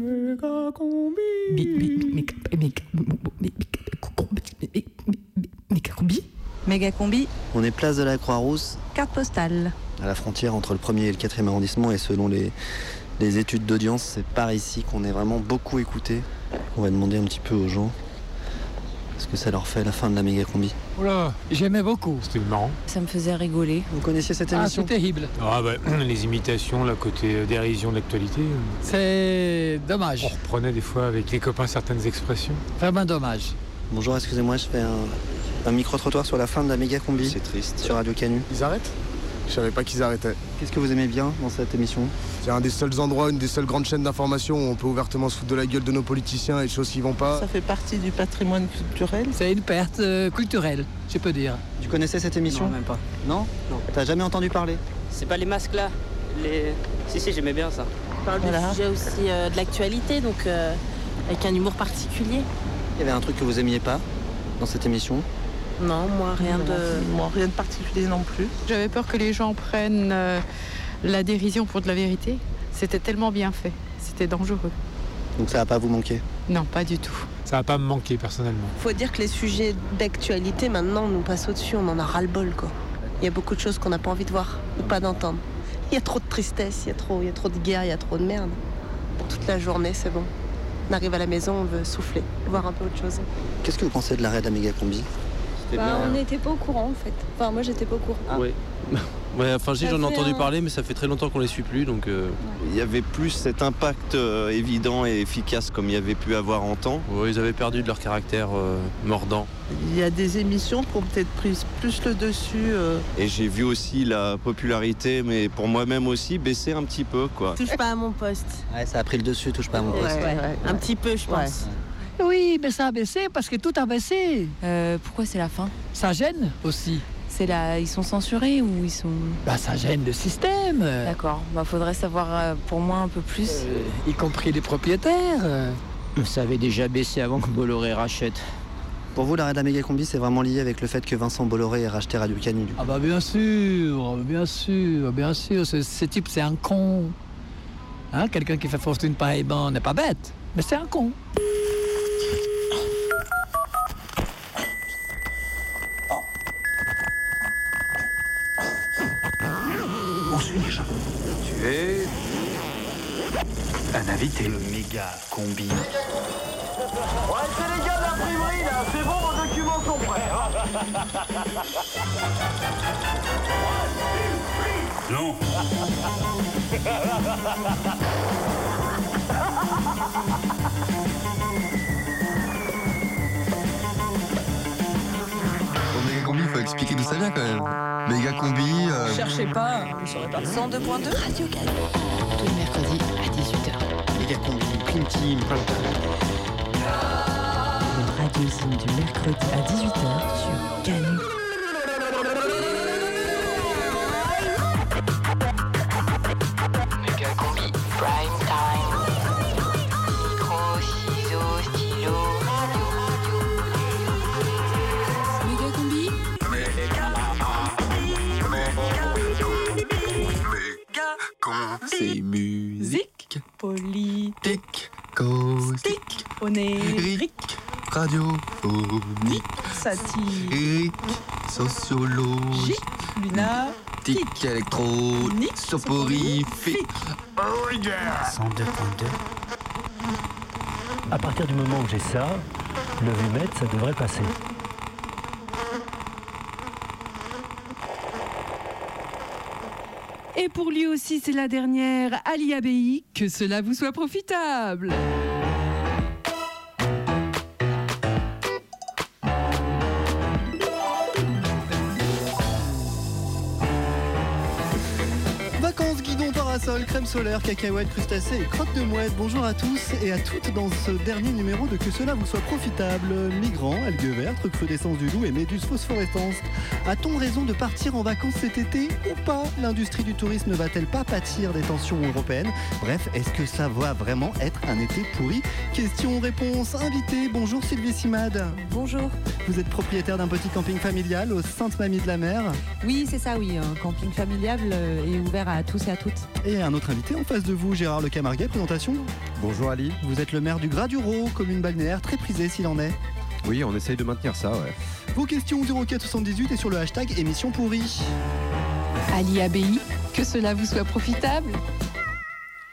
Méga combi. Méga combi Méga combi, On est place de la Croix-Rousse, carte postale. à la frontière entre le premier et le quatrième arrondissement, et selon les, les études d'audience, c'est par ici qu'on est vraiment beaucoup écouté. On va demander un petit peu aux gens ce que ça leur fait la fin de la méga combi. Oula, j'aimais beaucoup. C'était marrant. Ça me faisait rigoler. Vous connaissiez cette Ah, émission c'est terrible. Ah bah, les imitations, le côté euh, dérision de l'actualité. euh, C'est On dommage, reprenait des fois avec les copains certaines expressions. vraiment dommage. Bonjour, excusez-moi, je fais un, un micro-trottoir sur la fin de la méga combi. C'est triste. Sur Radio Canu. Ils arrêtent? Je savais pas qu'ils arrêtaient. Qu'est-ce que vous aimez bien dans cette émission? C'est un des seuls endroits, une des seules grandes chaînes d'information où on peut ouvertement se foutre de la gueule de nos politiciens et de choses qui vont pas. Ça fait partie du patrimoine culturel? C'est une perte euh, culturelle, je peux dire. Tu connaissais cette émission? Même pas. Non? Non. T'as jamais entendu parler? C'est pas les masques là? Les... Si, si, j'aimais bien ça. On parle Voilà. du sujet aussi euh, de l'actualité, donc euh, avec un humour particulier. Il y avait un truc que vous aimiez pas dans cette émission? Non, moi, rien de... Moi, rien de particulier non plus. J'avais peur que les gens prennent euh, la dérision pour de la vérité. C'était tellement bien fait. C'était dangereux. Donc ça va pas vous manquer? Non, pas du tout. Ça va pas me manquer personnellement. faut dire que les sujets d'actualité, maintenant, nous passent au-dessus. On en a ras-le-bol, quoi. Il y a beaucoup de choses qu'on n'a pas envie de voir ou pas d'entendre. Il y a trop de tristesse, il y, a trop, il y a trop de guerre, il y a trop de merde. Toute la journée, c'est bon. On arrive à la maison, on veut souffler, voir un peu autre chose. Qu'est-ce que vous pensez de l'arrêt de la méga combi? Bah, on n'était pas au courant en fait. Enfin, moi j'étais pas au courant. Ouais, enfin, j'en ai entendu un- parler, mais ça fait très longtemps qu'on les suit plus, donc. euh, Il y avait plus cet impact euh, évident et efficace comme il y avait pu avoir en temps. ouais, ils avaient perdu de leur caractère euh, mordant. Il y a des émissions qui ont peut-être pris plus le dessus. euh, Et j'ai vu aussi la popularité, mais pour moi-même aussi, baisser un petit peu, quoi. Touche pas à mon poste. Ouais, ça a pris le dessus, touche pas à mon poste. ouais, ouais, Un petit peu, je Ouais. pense. Oui, mais ça a baissé parce que tout a baissé. Euh, pourquoi c'est la fin? Ça gêne aussi. C'est là, ils sont censurés ou ils sont. Bah, ça gêne le système, D'accord. Bah, faudrait savoir euh, pour moi un peu plus. euh, y compris les propriétaires. Ça avait déjà baissé avant que Bolloré rachète. Pour vous, l'arrêt de la méga combi, c'est vraiment lié avec le fait que Vincent Bolloré ait racheté Radio Canu. Ah bah bien sûr, bien sûr, bien sûr. Ce, ce type, c'est un con. Hein, Quelqu'un qui fait fortune pareillement n'est pas bête, mais c'est un con. Tu es un invité. Le méga combi. Ouais, c'est les gars de l'imprimerie là, c'est bon, vos documents sont prêts. Non. Au méga combi, il faut expliquer d'où ça vient quand même. Méga combi. euh, Cherchez pas, vous saurez pas. 102.2 Radio Tous les mercredis à 18h. Méga combi, Prime Team. Le radiosine du mercredi à 18h sur Canu. Radiophonique, satirique, sociologique, lunatique, électronique, soporifique. 102.2. À partir du moment où j'ai ça, le vumètre, ça devrait passer. Et pour lui aussi, c'est la dernière. Ali Abei, que cela vous soit profitable. Crème solaire, cacahuètes, crustacés et crottes de mouette. Bonjour à tous et à toutes dans ce dernier numéro de Que cela vous soit profitable. Migrants, algues vertes, recrudescence du loup et méduses phosphorescentes. A-t-on raison de partir en vacances cet été ou pas? L'industrie du tourisme ne va-t-elle pas pâtir des tensions européennes? Bref, est-ce que ça va vraiment être un été pourri? Question-réponse invité. Bonjour Sylvie Simad. Bonjour. Vous êtes propriétaire d'un petit camping familial aux Saintes-Mamies de la Mer. Oui, c'est ça, oui. Un camping familial euh, et ouvert à tous et à toutes. Et un autre invité en face de vous, Gérard Le Camarguet, présentation. Bonjour Ali. Vous êtes le maire du Gras-du-Rau, commune balnéaire très prisée s'il en est. Oui, on essaye de maintenir ça, ouais. Vos questions 04 78 et sur le hashtag émission pourrie. Ali ABI, que cela vous soit profitable.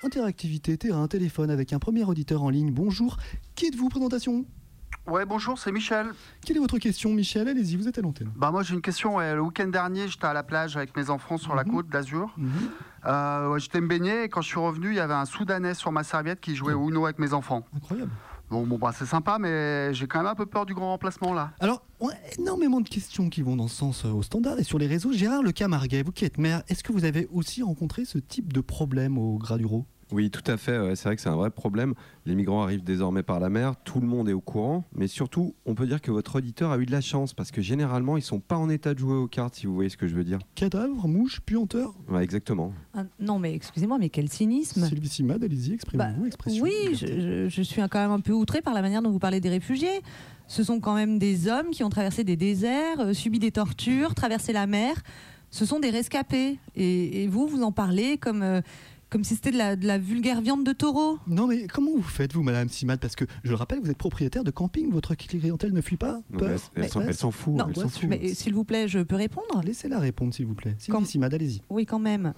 Interactivité, terrain, téléphone avec un premier auditeur en ligne. Bonjour, qui êtes-vous Présentation Ouais, bonjour, c'est Michel. Quelle est votre question, Michel? Allez-y, vous êtes à l'antenne. Bah moi j'ai une question. le week-end dernier, j'étais à la plage avec mes enfants sur la Mhm. côte d'Azur. Euh, ouais, j'étais me baigner et quand je suis revenu, il y avait un Soudanais sur ma serviette qui jouait au Uno avec mes enfants. Incroyable. Bon, bon bah c'est sympa, mais j'ai quand même un peu peur du grand remplacement là. Alors, on a énormément de questions qui vont dans ce sens euh, au standard et sur les réseaux. Gérard Le Camarguet, vous qui êtes maire, est-ce que vous avez aussi rencontré ce type de problème au Gras-du-Rau Oui, tout à fait. C'est vrai que c'est un vrai problème. Les migrants arrivent désormais par la mer. Tout le monde est au courant. Mais surtout, on peut dire que votre auditeur a eu de la chance parce que généralement, ils sont pas en état de jouer aux cartes, si vous voyez ce que je veux dire. Cadavre, mouche, puanteur? Ouais, exactement. Ah, non, mais excusez-moi, mais quel cynisme Sylvie Simad, allez-y, exprimez-vous. Bah, Oui, je, je- je suis quand même un peu outrée par la manière dont vous parlez des réfugiés. Ce sont quand même des hommes qui ont traversé des déserts, euh, subi des tortures, traversé la mer. Ce sont des rescapés. Et, et vous, vous en parlez comme, euh, comme si c'était de la, de la vulgaire viande de taureau. Non, mais comment vous faites, vous, Madame Simad Parce que je le rappelle, vous êtes propriétaire de camping. Votre clientèle ne fuit pas Non, peur mais elle- elle s'en- fout, Non, elle s'en fout. mais s'il vous plaît, je peux répondre? Laissez-la répondre, s'il vous plaît. Quand- Simad, allez-y. Oui, quand même.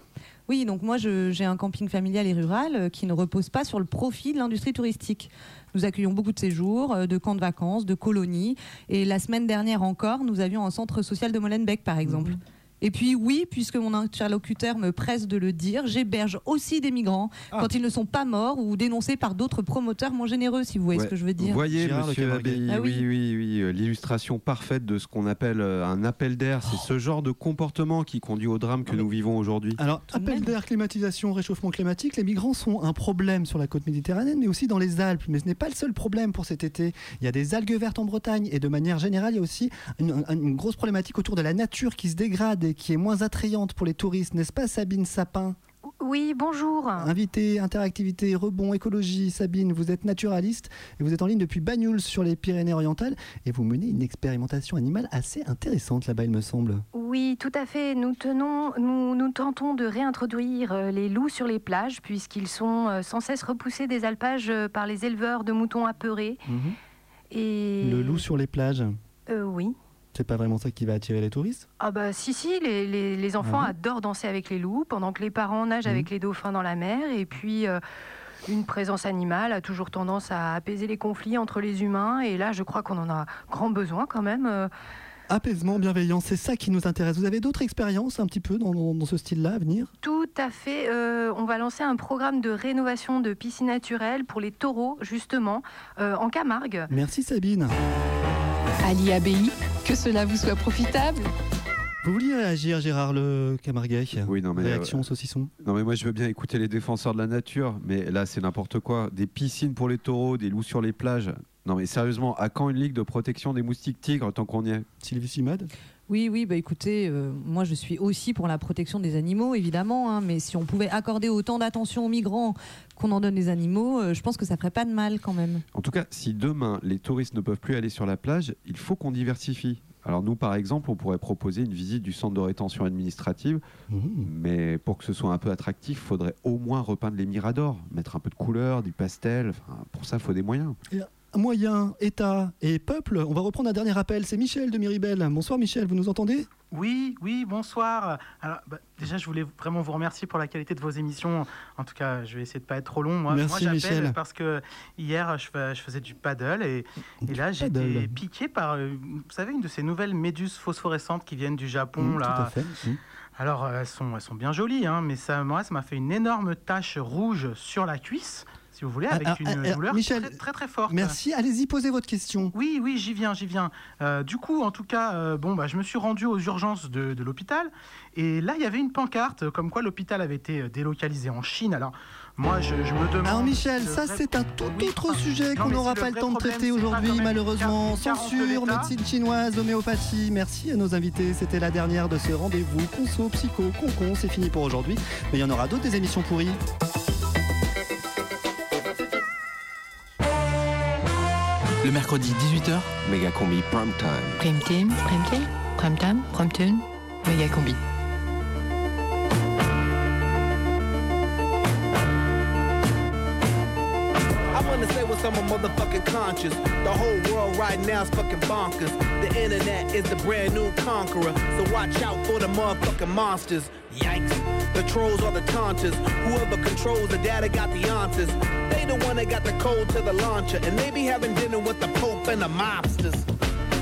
Oui, donc moi, j'ai un camping familial et rural euh, qui ne repose pas sur le profit de l'industrie touristique. Nous accueillons beaucoup de séjours, euh, de camps de vacances, de colonies. Et la semaine dernière encore, nous avions un centre social de Molenbeek, par exemple. Et puis oui, puisque mon interlocuteur me presse de le dire, j'héberge aussi des migrants quand ils ne sont pas morts ou dénoncés par d'autres promoteurs moins généreux, si vous voyez ce que je veux dire. Vous voyez, Gérard monsieur Ah oui. oui, oui, oui, euh, l'illustration parfaite de ce qu'on appelle euh, un appel d'air. C'est ce genre de comportement qui conduit au drame que nous vivons aujourd'hui. Alors, appel d'air, climatisation, réchauffement climatique, les migrants sont un problème sur la côte méditerranéenne, mais aussi dans les Alpes. Mais ce n'est pas le seul problème pour cet été. Il y a des algues vertes en Bretagne, et de manière générale, il y a aussi une, une grosse problématique autour de la nature qui se dégrade et qui est moins attrayante pour les touristes, n'est-ce pas, Sabine Sapin? Oui, bonjour. Invité, interactivité, rebond, écologie. Sabine, vous êtes naturaliste et vous êtes en ligne depuis Banyuls sur les Pyrénées-Orientales et vous menez une expérimentation animale assez intéressante là-bas, il me semble. Oui, tout à fait. Nous tenons, nous, nous tentons de réintroduire euh, les loups sur les plages puisqu'ils sont euh, sans cesse repoussés des alpages euh, par les éleveurs de moutons apeurés. Et Le loup sur les plages, Euh, oui. C'est pas vraiment ça qui va attirer les touristes Ah bah si si, les, les- les enfants Ah adorent danser avec les loups pendant que les parents nagent Mhm. avec les dauphins dans la mer et puis euh, une présence animale a toujours tendance à apaiser les conflits entre les humains et là je crois qu'on en a grand besoin quand même. euh. Apaisement, bienveillance, c'est ça qui nous intéresse. Vous avez d'autres expériences un petit peu dans, dans- dans ce style-là à venir? Tout à fait. euh, on va lancer un programme de rénovation de piscines naturelles pour les taureaux, justement, euh, en Camargue. Merci Sabine. Ali ABI, que cela vous soit profitable. Vous vouliez réagir, Gérard Le Camarguet Oui, non, mais, Réaction euh, saucisson Non mais moi je veux bien écouter les défenseurs de la nature, mais là c'est n'importe quoi. Des piscines pour les taureaux, des loups sur les plages. Non mais sérieusement, à quand une ligue de protection des moustiques tigres tant qu'on y est? Sylvie Simad? Oui, oui, bah écoutez, euh, moi je suis aussi pour la protection des animaux, évidemment, hein, mais si on pouvait accorder autant d'attention aux migrants qu'on en donne aux animaux, euh, je pense que ça ferait pas de mal quand même. En tout cas, si demain les touristes ne peuvent plus aller sur la plage, il faut qu'on diversifie. Alors nous, par exemple, on pourrait proposer une visite du centre de rétention administrative, mais pour que ce soit un peu attractif, il faudrait au moins repeindre les miradors, mettre un peu de couleur, du pastel. Enfin, pour ça, il faut des moyens. Et Moyens, État et peuple, on va reprendre un dernier appel. C'est Michel de Miribel. Bonsoir Michel, vous nous entendez? Oui, oui, bonsoir. Alors, bah, déjà, je voulais vraiment vous remercier pour la qualité de vos émissions. En tout cas, je vais essayer de pas être trop long. Moi, Merci, moi j'appelle parce que hier, je, fais- je faisais du paddle et, et là, j'ai été piqué par, euh, vous savez, une de ces nouvelles méduses phosphorescentes qui viennent du Japon. Mmh, là. Tout à fait. Mmh. Alors, elles sont, elles sont bien jolies, hein, mais ça, moi, ça m'a fait une énorme tache rouge sur la cuisse, si vous voulez, avec Ah, une ah, ah, douleur Michel, très, très, très forte. Merci, allez-y, posez votre question. Oui, oui, j'y viens, j'y viens. Euh, du coup, en tout cas, euh, bon, bah, je me suis rendu aux urgences de, de l'hôpital et là, il y avait une pancarte comme quoi l'hôpital avait été euh, délocalisé en Chine. Alors, moi, je, je me demande. Alors Michel, ça vrai- c'est un tout Oui, autre sujet qu'on n'aura pas le temps de traiter aujourd'hui malheureusement. Censure, médecine chinoise, homéopathie. Merci à nos invités. C'était la dernière de ce rendez-vous. Conso, psycho, concon, c'est fini pour aujourd'hui. Mais il y en aura d'autres des émissions pourries. Le mercredi 18h, méga combi prime time. Prime time, prime time, prime time, prime time, méga combi. trying to on my motherfucking conscience. The whole world right now is fucking bonkers. The internet is the brand new conqueror. So watch out for the motherfucking monsters. Yikes. The trolls are the taunters. Whoever controls the data got the answers. They the one that got the code to the launcher. And they be having dinner with the Pope and the mobsters.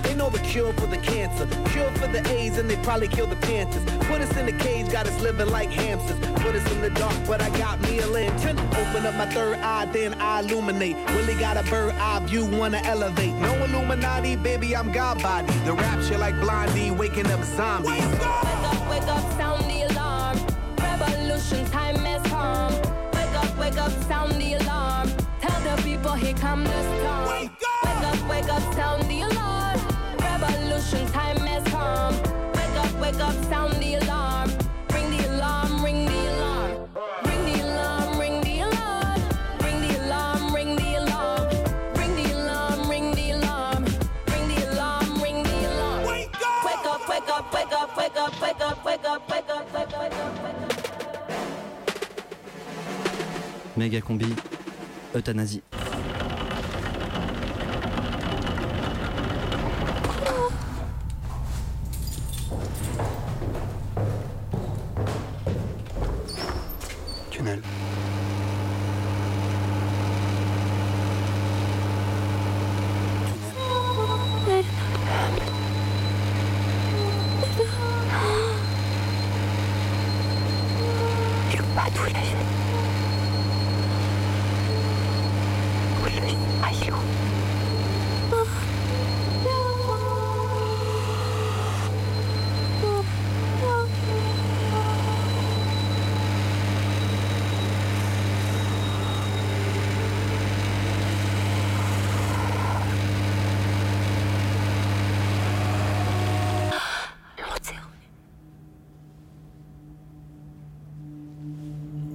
They know the cure for the cancer, cure for the AIDS, and they probably kill the Panthers. Put us in the cage, got us living like hamsters. Put us in the dark, but I got me a lantern. Open up my third eye, then I illuminate. Really got a bird eye view, wanna elevate. No Illuminati, baby, I'm God body. The rapture like Blondie, waking up zombies. Wake up, wake up, sound the alarm. Come the storm. Wake up, wake up, wake up sound the alarm. Revolution time has come. Wake up, wake up, sound the alarm. Ring the alarm, ring the alarm. Ring the alarm, ring the alarm. Ring the alarm, ring the alarm. Ring the alarm, ring the alarm. Ring the alarm, ring the alarm. Wake up, wake up, wake up, wake up, wake up, wake up, wake up, wake up, wake up, wake up. Méga combi, euthanasie. Tunnel. pas tous les Oui, asilo.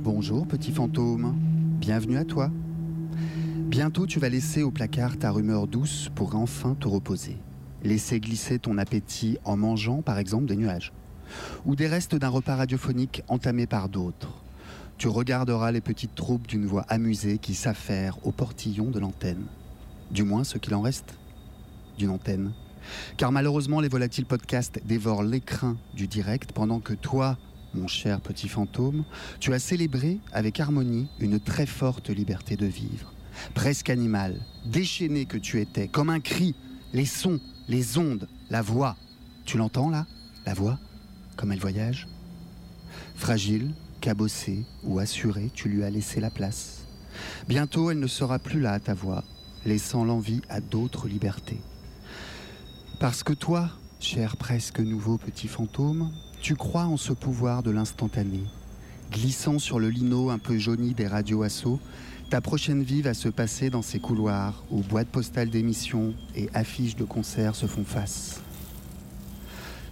Bonjour petit fantôme, bienvenue à toi. Bientôt tu vas laisser au placard ta rumeur douce pour enfin te reposer. Laisser glisser ton appétit en mangeant par exemple des nuages ou des restes d'un repas radiophonique entamé par d'autres. Tu regarderas les petites troupes d'une voix amusée qui s'affairent au portillon de l'antenne. Du moins ce qu'il en reste d'une antenne. Car malheureusement les volatiles podcasts dévorent l'écrin du direct pendant que toi, mon cher petit fantôme, tu as célébré avec harmonie une très forte liberté de vivre. Presque animale, déchaîné que tu étais, comme un cri, les sons, les ondes, la voix. Tu l'entends là La voix Comme elle voyage? Fragile, cabossée ou assurée, tu lui as laissé la place. Bientôt, elle ne sera plus là, ta voix, laissant l'envie à d'autres libertés. Parce que toi, cher presque nouveau petit fantôme, tu crois en ce pouvoir de l'instantané. Glissant sur le lino un peu jauni des radios assauts, ta prochaine vie va se passer dans ces couloirs où boîtes postales d'émissions et affiches de concerts se font face.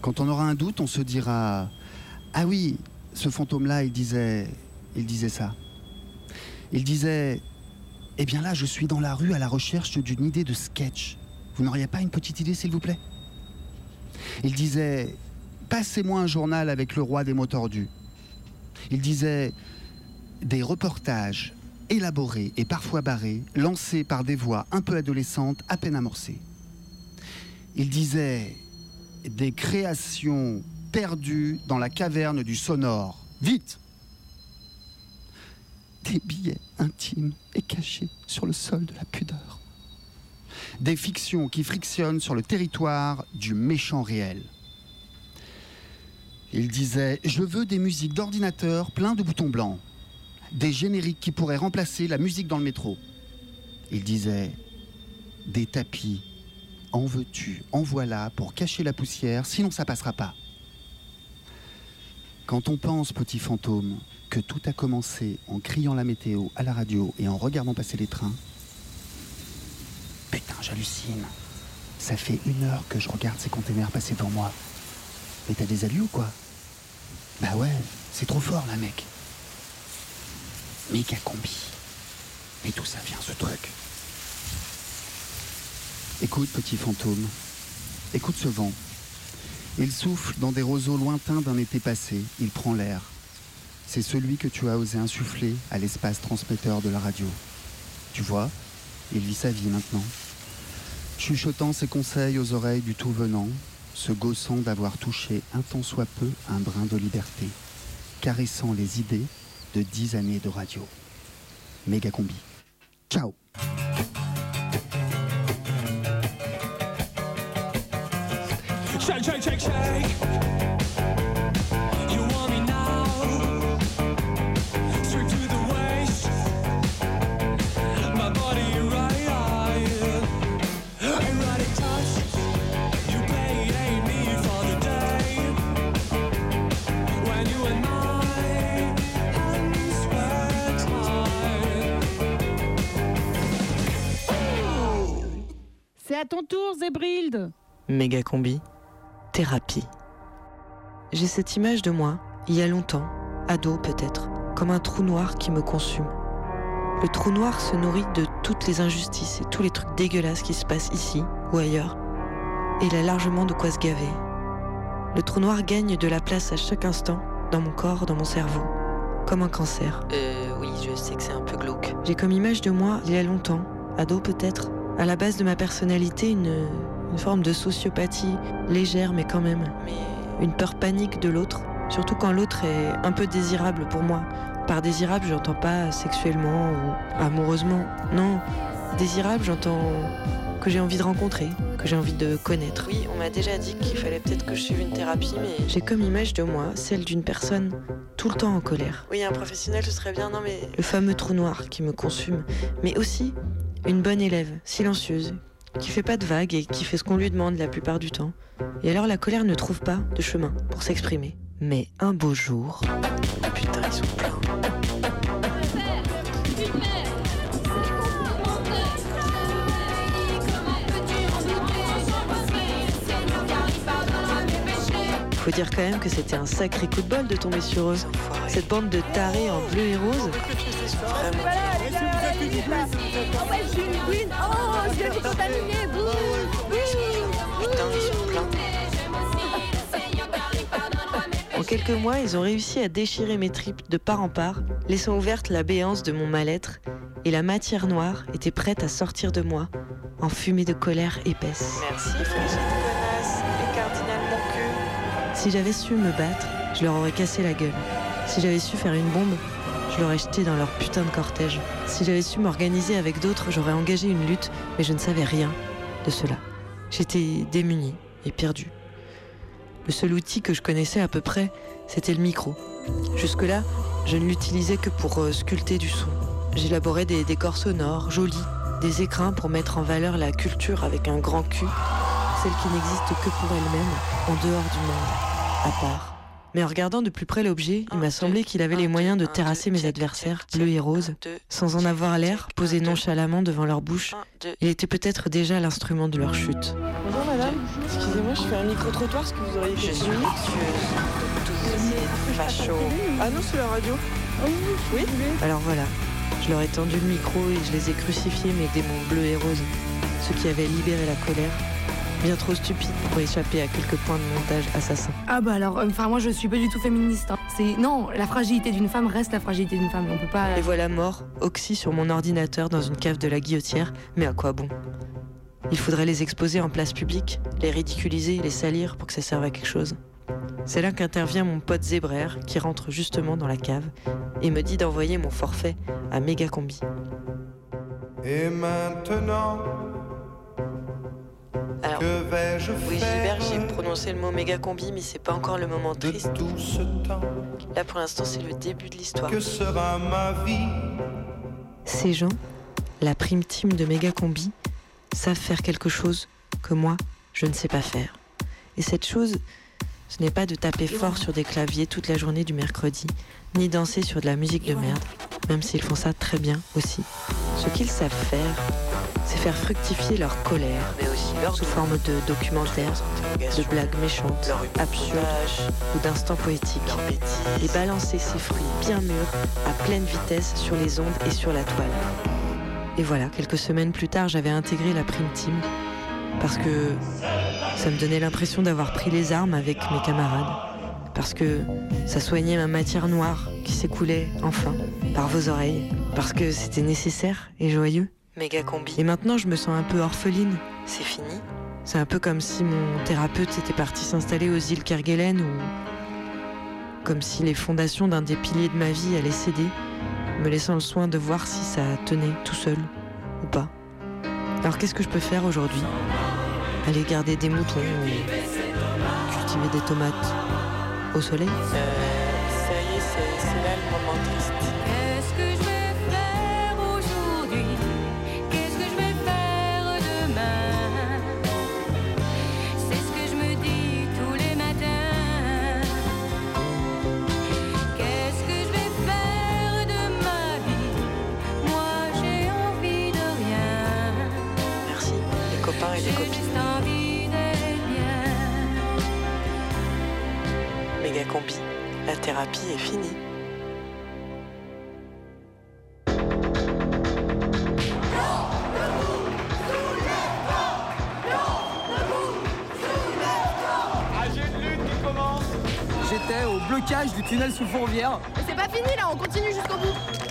Quand on aura un doute, on se dira Ah oui, ce fantôme-là, il disait. Il disait ça. Il disait Eh bien là, je suis dans la rue à la recherche d'une idée de sketch. Vous n'auriez pas une petite idée, s'il vous plaît? Il disait Passez-moi un journal avec le roi des mots tordus. Il disait Des reportages élaborés et parfois barrés, lancés par des voix un peu adolescentes, à peine amorcées. Il disait Des créations perdues dans la caverne du sonore. Vite Des billets intimes et cachés sur le sol de la pudeur. Des fictions qui frictionnent sur le territoire du méchant réel. Il disait Je veux des musiques d'ordinateur plein de boutons blancs. Des génériques qui pourraient remplacer la musique dans le métro. Il disait Des tapis. En veux-tu, en voilà pour cacher la poussière, sinon ça passera pas. Quand on pense, petit fantôme, que tout a commencé en criant la météo à la radio et en regardant passer les trains, putain, j'hallucine. Ça fait une heure que je regarde ces containers passer devant moi. Mais t'as des alus ou quoi? Bah ouais, c'est trop fort là, mec. Méga combi. Mais d'où ça vient ce truc? Écoute, petit fantôme. Écoute ce vent. Il souffle dans des roseaux lointains d'un été passé. Il prend l'air. C'est celui que tu as osé insuffler à l'espace transmetteur de la radio. Tu vois, Il vit sa vie maintenant. Chuchotant ses conseils aux oreilles du tout venant, se gaussant d'avoir touché un tant soit peu un brin de liberté, caressant les idées de dix années de radio. Méga combi. Ciao. C'est à ton tour, Zébrilde Méga combi, thérapie. J'ai cette image de moi, il y a longtemps, ado peut-être, comme un trou noir qui me consume. Le trou noir se nourrit de toutes les injustices et tous les trucs dégueulasses qui se passent ici ou ailleurs. Et il a largement de quoi se gaver. Le trou noir gagne de la place à chaque instant, dans mon corps, dans mon cerveau, comme un cancer. Euh, oui, je sais que c'est un peu glauque. J'ai comme image de moi, il y a longtemps, ado peut-être, à la base de ma personnalité, une, forme de sociopathie légère mais quand même. Une peur panique de l'autre, surtout quand l'autre est un peu désirable pour moi. Par désirable, j'entends pas sexuellement ou amoureusement. Non, désirable, j'entends que j'ai envie de rencontrer, que j'ai envie de connaître. Oui, on m'a déjà dit qu'il fallait peut-être que je suive une thérapie, mais j'ai comme image de moi celle d'une personne tout le temps en colère. Oui, un professionnel, ce serait bien, non mais... Le fameux trou noir qui me consume, mais aussi une bonne élève, silencieuse, qui fait pas de vagues et qui fait ce qu'on lui demande la plupart du temps. Et alors la colère ne trouve pas de chemin pour s'exprimer. Mais un beau jour... Putain, ils sont pleins. Dire quand même que c'était un sacré coup de bol de tomber sur eux. Cette bande de tarés en bleu et rose. En quelques mois, ils ont réussi à déchirer mes tripes de part en part, laissant ouverte la béance de mon mal-être, et la matière noire était prête à sortir de moi, en fumée de colère épaisse. Merci, Si j'avais su me battre, je leur aurais cassé la gueule. Si j'avais su faire une bombe, je l'aurais jeté dans leur putain de cortège. Si j'avais su m'organiser avec d'autres, j'aurais engagé une lutte, mais je ne savais rien de cela. J'étais démunie et perdue. Le seul outil que je connaissais à peu près, c'était le micro. Jusque-là, je ne l'utilisais que pour euh, sculpter du son. J'élaborais des décors sonores, jolis, des écrins pour mettre en valeur la culture avec un grand cul, celle qui n'existe que pour elle-même, en dehors du monde, à part. Mais en regardant de plus près l'objet, il m'a semblé qu'il avait les moyens de terrasser mes adversaires, bleus et roses, sans en avoir l'air, posé nonchalamment devant leur bouche. Il était peut-être déjà l'instrument de leur chute. Bonjour madame, excusez-moi, je fais un micro-trottoir, est-ce que vous auriez Je suis facho. Ah non, c'est la radio. Oui Alors voilà, je leur ai tendu le micro et je les ai crucifiés, mes démons bleus et roses. Ceux qui avaient libéré la colère, bien trop stupides pour échapper à quelques points de montage assassins. Ah bah alors, enfin moi je suis pas du tout féministe. hein. C'est non, la fragilité d'une femme reste la fragilité d'une femme. On peut pas. Et voilà mort, oxy sur mon ordinateur dans une cave de la guillotière, mais à quoi bon? Il faudrait les exposer en place publique, les ridiculiser, les salir pour que ça serve à quelque chose. C'est là qu'intervient mon pote Zébraire qui rentre justement dans la cave et me dit d'envoyer mon forfait à Megacombi. Et maintenant, Alors, que vais-je oui faire Gilbert, j'ai prononcé le mot Megacombi, mais c'est pas encore le moment triste. tout ce temps Là pour l'instant c'est le début de l'histoire. Que sera ma vie Ces gens, la prime team de Megacombi, savent faire quelque chose que moi, je ne sais pas faire. Et cette chose, ce n'est pas de taper fort sur des claviers toute la journée du mercredi, ni danser sur de la musique de merde, même s'ils font ça très bien aussi. Ce qu'ils savent faire, c'est faire fructifier leur colère, mais aussi leur sous forme de documentaires, de blagues méchantes, absurdes ou d'instants poétiques, et balancer ces fruits bien mûrs à pleine vitesse sur les ondes et sur la toile. Et voilà, quelques semaines plus tard, j'avais intégré la Prime Team parce que ça me donnait l'impression d'avoir pris les armes avec mes camarades. Parce que ça soignait ma matière noire qui s'écoulait enfin par vos oreilles. Parce que c'était nécessaire et joyeux méga combi. Et maintenant, je me sens un peu orpheline. C'est fini? C'est un peu comme si mon thérapeute était parti s'installer aux îles Kerguelen ou comme si les fondations d'un des piliers de ma vie allaient céder, me laissant le soin de voir si ça tenait tout seul ou pas. Alors qu'est-ce que je peux faire aujourd'hui? Aller garder des moutons ou cultiver des tomates au soleil Ça y est, c'est là le moment triste. Combi, la thérapie est finie. J'étais au blocage du tunnel sous Fourvière. Mais c'est pas fini là, on continue jusqu'au bout.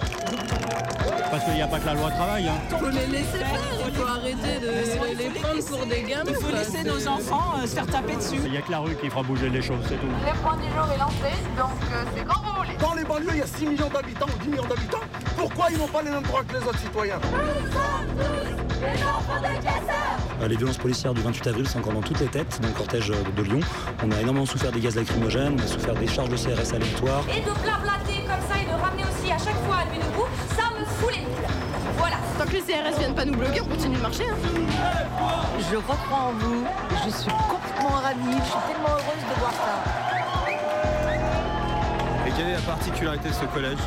Parce qu'il n'y a pas que la loi travail. Hein. Faut les laisser faire, il faut arrêter de les prendre pour des gamins. Il faut laisser nos enfants, euh, se faire taper dessus. Il n'y a que la rue qui fera bouger les choses, c'est tout. Le point du jour est lancé, donc euh, c'est quand vous voulez. Dans les banlieues, il y a 6 millions d'habitants ou 10 millions d'habitants. Pourquoi ils n'ont pas les mêmes droits que les autres citoyens? Euh, Les violences policières du 28 avril sont encore dans toutes les têtes dans le cortège de Lyon. On a énormément souffert des gaz lacrymogènes, on a souffert des charges de CRS aléatoires. Et de que les CRS viennent pas nous bloquer, on continue de marcher. hein. Je recrois en vous. Je suis complètement ravie. Je suis tellement heureuse de voir ça. Et quelle est la particularité de ce collège?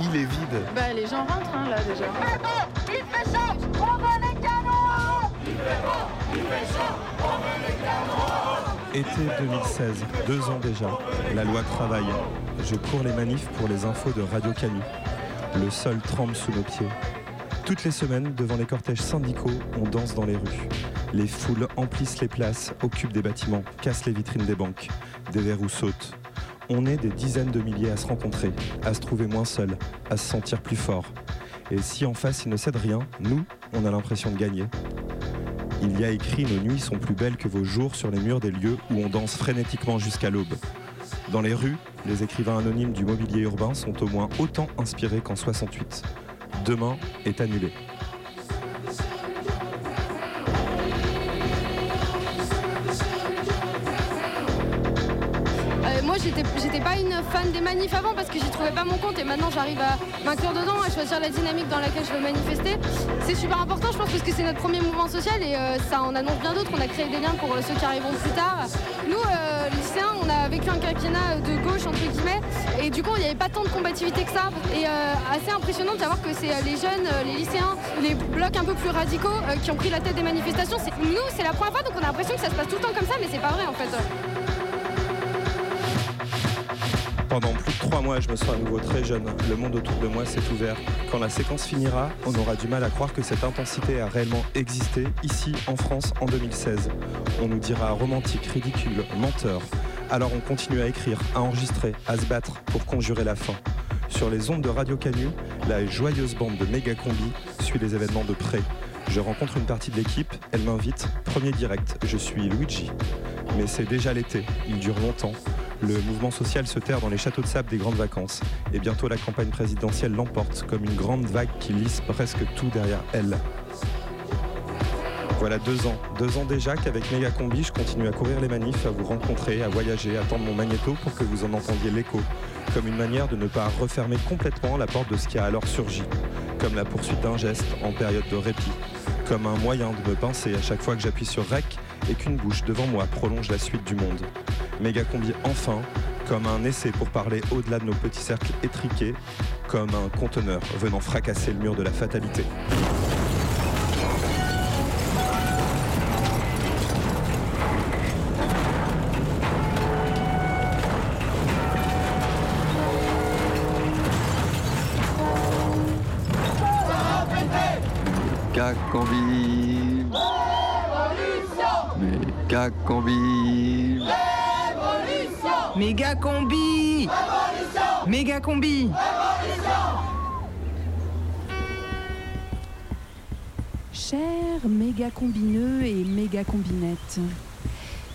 Il est vide. Bah les gens rentrent hein, là déjà. Il fait chaud, on veut les canons Été 2016, deux ans déjà, la loi travail. Je cours les manifs pour les infos de Radio Canu. Le sol tremble sous nos pieds. Toutes les semaines, devant les cortèges syndicaux, on danse dans les rues. Les foules emplissent les places, occupent des bâtiments, cassent les vitrines des banques. Des verrous sautent. On est des dizaines de milliers à se rencontrer, à se trouver moins seuls, à se sentir plus fort. Et si en face il ne cède rien, nous, on a l'impression de gagner. Il y a écrit Nos nuits sont plus belles que vos jours sur les murs des lieux où on danse frénétiquement jusqu'à l'aube. Dans les rues, les écrivains anonymes du mobilier urbain sont au moins autant inspirés qu'en 68. Demain est annulé. Euh, moi j'étais pas une fan des manifs avant parce que j'y trouvais pas mon compte et maintenant j'arrive à m'inclure dedans, à choisir la dynamique dans laquelle je veux manifester. C'est super important je pense parce que c'est notre premier mouvement social et euh, ça en annonce bien d'autres. On a créé des liens pour euh, ceux qui arriveront plus tard. Nous un quinquennat de gauche entre guillemets et du coup il n'y avait pas tant de combativité que ça et euh, assez impressionnant de savoir que c'est euh, les jeunes, euh, les lycéens, les blocs un peu plus radicaux euh, qui ont pris la tête des manifestations. Nous c'est la première fois donc on a l'impression que ça se passe tout le temps comme ça mais c'est pas vrai en fait. Pendant plus de trois mois, je me sens à nouveau très jeune. Le monde autour de moi s'est ouvert. Quand la séquence finira, on aura du mal à croire que cette intensité a réellement existé ici en France en 2016. On nous dira romantique, ridicule, menteur. Alors on continue à écrire, à enregistrer, à se battre pour conjurer la fin. Sur les ondes de Radio Canu, la joyeuse bande de méga combi suit les événements de près. Je rencontre une partie de l'équipe, elle m'invite, premier direct, je suis Luigi. Mais c'est déjà l'été, il dure longtemps. Le mouvement social se terre dans les châteaux de sable des grandes vacances. Et bientôt la campagne présidentielle l'emporte comme une grande vague qui lisse presque tout derrière elle. Voilà deux ans, deux ans déjà qu'avec Méga Combi, je continue à courir les manifs, à vous rencontrer, à voyager, à tendre mon magnéto pour que vous en entendiez l'écho, comme une manière de ne pas refermer complètement la porte de ce qui a alors surgi, comme la poursuite d'un geste en période de répit, comme un moyen de me pincer à chaque fois que j'appuie sur REC et qu'une bouche devant moi prolonge la suite du monde. Méga Combi enfin, comme un essai pour parler au-delà de nos petits cercles étriqués, comme un conteneur venant fracasser le mur de la fatalité. Méga combi. Méga combi Méga combi Chers méga combineux et méga combinettes,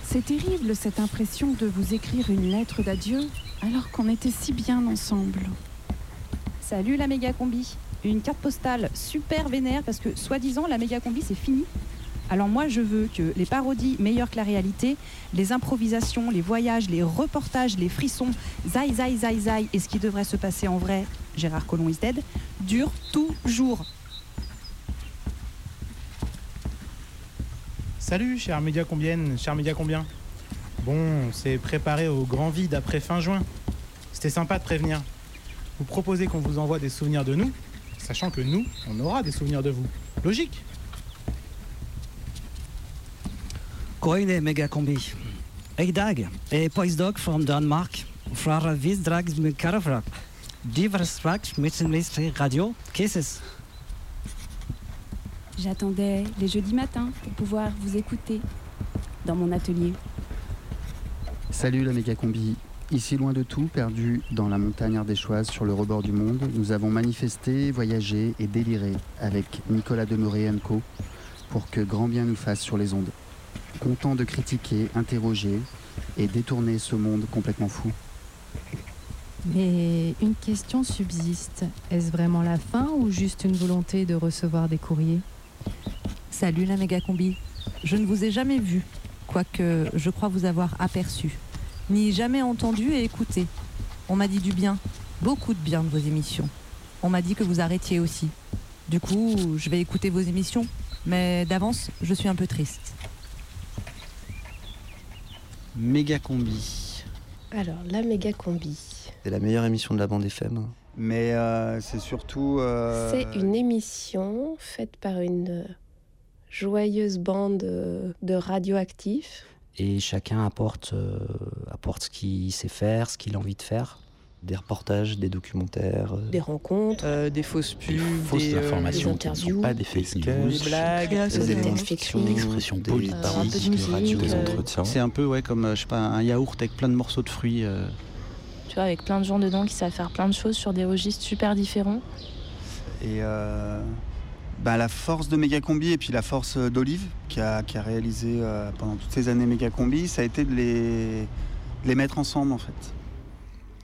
c'est terrible cette impression de vous écrire une lettre d'adieu alors qu'on était si bien ensemble. Salut la méga combi. Une carte postale super vénère parce que soi-disant la méga combi c'est fini. Alors moi je veux que les parodies meilleures que la réalité, les improvisations, les voyages, les reportages, les frissons, zai zai zai zai et ce qui devrait se passer en vrai, Gérard Collomb is dead, durent toujours. Salut, cher média combienne, cher média combien? Bon, on s'est préparé au grand vide après fin juin. C'était sympa de prévenir. Vous proposez qu'on vous envoie des souvenirs de nous, sachant que nous, on aura des souvenirs de vous. Logique Koine megacombi. Ik dag, e postdoc from Denmark, fra visdrags med karafrak. Diversfrak met een radio, kisses. J'attendais les jeudis matins pour pouvoir vous écouter dans mon atelier. Salut la méga combi. Ici loin de tout, perdu dans la montagne ardéchoise sur le rebord du monde, nous avons manifesté, voyagé et déliré avec Nicolas Demoré et Co pour que grand bien nous fasse sur les ondes. Content de critiquer, interroger et détourner ce monde complètement fou. Mais une question subsiste. Est-ce vraiment la fin ou juste une volonté de recevoir des courriers? Salut la méga combi. Je ne vous ai jamais vu, quoique je crois vous avoir aperçu, ni jamais entendu et écouté. On m'a dit du bien, beaucoup de bien de vos émissions. On m'a dit que vous arrêtiez aussi. Du coup, je vais écouter vos émissions, mais d'avance, je suis un peu triste. Méga combi. Alors, la méga combi. C'est la meilleure émission de la bande FM. Mais euh, c'est surtout. euh, C'est une émission faite par une euh, joyeuse bande de radioactifs. Et chacun apporte, euh, apporte ce qu'il sait faire, ce qu'il a envie de faire. Des reportages, des documentaires. euh, Des rencontres, des fausses pubs, fausses des, euh, informations des qui ne sont interviews, pas des fake des news, blagues, des de éléments de textes fiction, écrits, expressions euh, politiques, de musique, radio, des euh, entretiens. C'est un peu ouais, comme euh, je sais pas, un yaourt avec plein de morceaux de fruits. euh. Tu vois, avec plein de gens dedans qui savent faire plein de choses sur des registres super différents. Et euh, bah, la force de Megacombi et puis la force euh, d'Olive, qui a, qui a réalisé euh, pendant toutes ces années Megacombi, ça a été de les, les mettre ensemble en fait.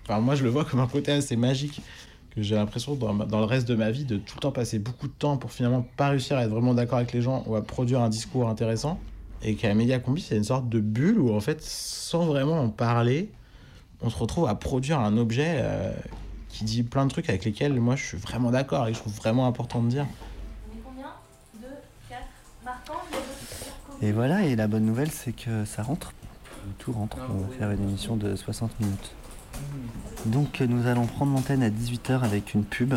Enfin, moi, je le vois comme un côté assez magique que j'ai l'impression dans, dans le reste de ma vie de tout le temps passer beaucoup de temps pour finalement pas réussir à être vraiment d'accord avec les gens ou à produire un discours intéressant. Et qu'à Média Combi, c'est une sorte de bulle où en fait, sans vraiment en parler, on se retrouve à produire un objet euh, qui dit plein de trucs avec lesquels moi je suis vraiment d'accord et que je trouve vraiment important de dire. Et voilà, et la bonne nouvelle, c'est que ça rentre. Tout rentre. On va faire une émission de 60 minutes. Donc, euh, nous allons prendre l'antenne à 18h avec une pub,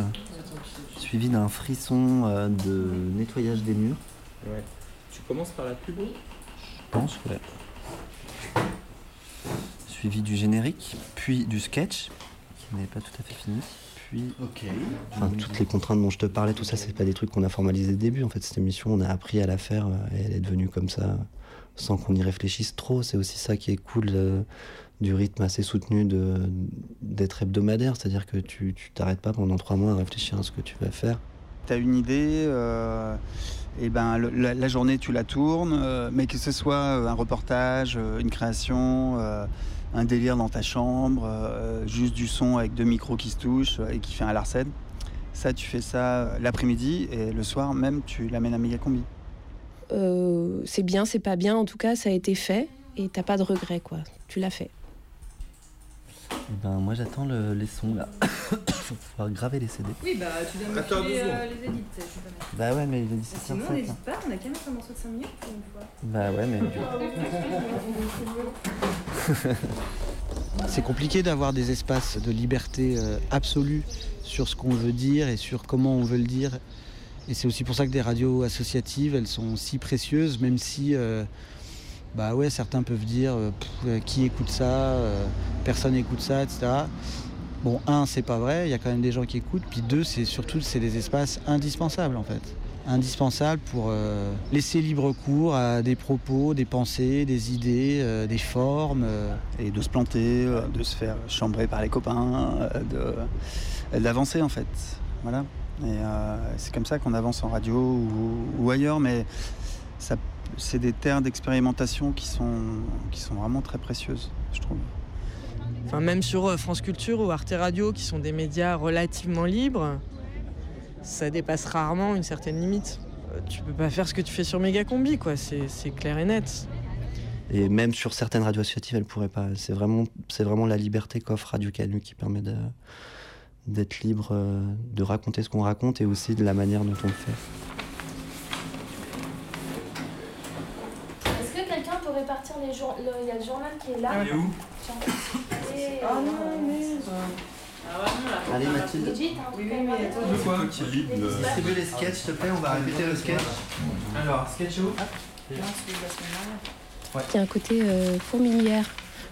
suivie d'un frisson euh, de nettoyage des murs. Tu commences par la pub Je pense, ouais. Suivi du générique, puis du sketch, qui n'est pas tout à fait fini. Puis, enfin, toutes les contraintes dont je te parlais, tout ça, c'est pas des trucs qu'on a formalisés au début. En fait, cette émission, on a appris à la faire euh, et elle est devenue comme ça, sans qu'on y réfléchisse trop. C'est aussi ça qui est cool euh, du rythme assez soutenu de- d'être hebdomadaire, c'est-à-dire que tu tu t'arrêtes pas pendant trois mois à réfléchir à ce que tu vas faire. Tu as une idée, euh, et ben le- la, la journée tu la tournes, euh, mais que ce soit un reportage, une création, euh, un délire dans ta chambre, euh, juste du son avec deux micros qui se touchent euh, et qui fait un Larsen. Ça, tu fais ça euh, l'après-midi et le soir même, tu l'amènes à Megacombi. Euh, c'est bien, c'est pas bien, en tout cas, ça a été fait et t'as pas de regret, quoi. Tu l'as fait. Et ben, moi, j'attends le- les sons là. Faut pouvoir graver les CD. Oui, bah tu viens de Attends, filer euh, les édits. je pas. Bah ouais, mais il est Bah, 17 Sinon, on n'hésite pas, on a qu'à mettre un morceau de 5 minutes pour une fois. Bah ouais, mais. C'est compliqué d'avoir des espaces de liberté euh, absolue sur ce qu'on veut dire et sur comment on veut le dire. Et c'est aussi pour ça que des radios associatives, elles sont si précieuses, même si euh, bah ouais, certains peuvent dire euh, euh, qui écoute ça, euh, personne n'écoute ça, etc. Bon, un, c'est pas vrai, il y a quand même des gens qui écoutent. Puis deux, c'est surtout c'est des espaces indispensables en fait. Indispensables pour laisser libre cours à des propos, des pensées, des idées, des formes. Et de se planter, de se faire chambrer par les copains, d'avancer en fait. Voilà. Et c'est comme ça qu'on avance en radio ou, ou ailleurs, mais ça, c'est des terres d'expérimentation qui sont, qui sont vraiment très précieuses, je trouve. Enfin, même sur euh, France Culture ou Arte Radio, qui sont des médias relativement libres, ça dépasse rarement une certaine limite. Euh, Tu peux pas faire ce que tu fais sur Megacombi, quoi. C'est c'est clair et net. Et même sur certaines radios associatives, elles pourraient pas. C'est vraiment, c'est vraiment la liberté qu'offre Radio Canu qui permet de- d'être libre, euh, de raconter ce qu'on raconte et aussi de la manière dont on le fait. Est-ce que quelqu'un Il y a le journal qui est là. Il est où? Ah non, mais. Allez Mathilde. Oui, oui, mais De quoi qui libre le... Distribue les sketchs, s'il te plaît, on va répéter le sketch. Alors, sketch où? Il y a un côté euh, fourmilière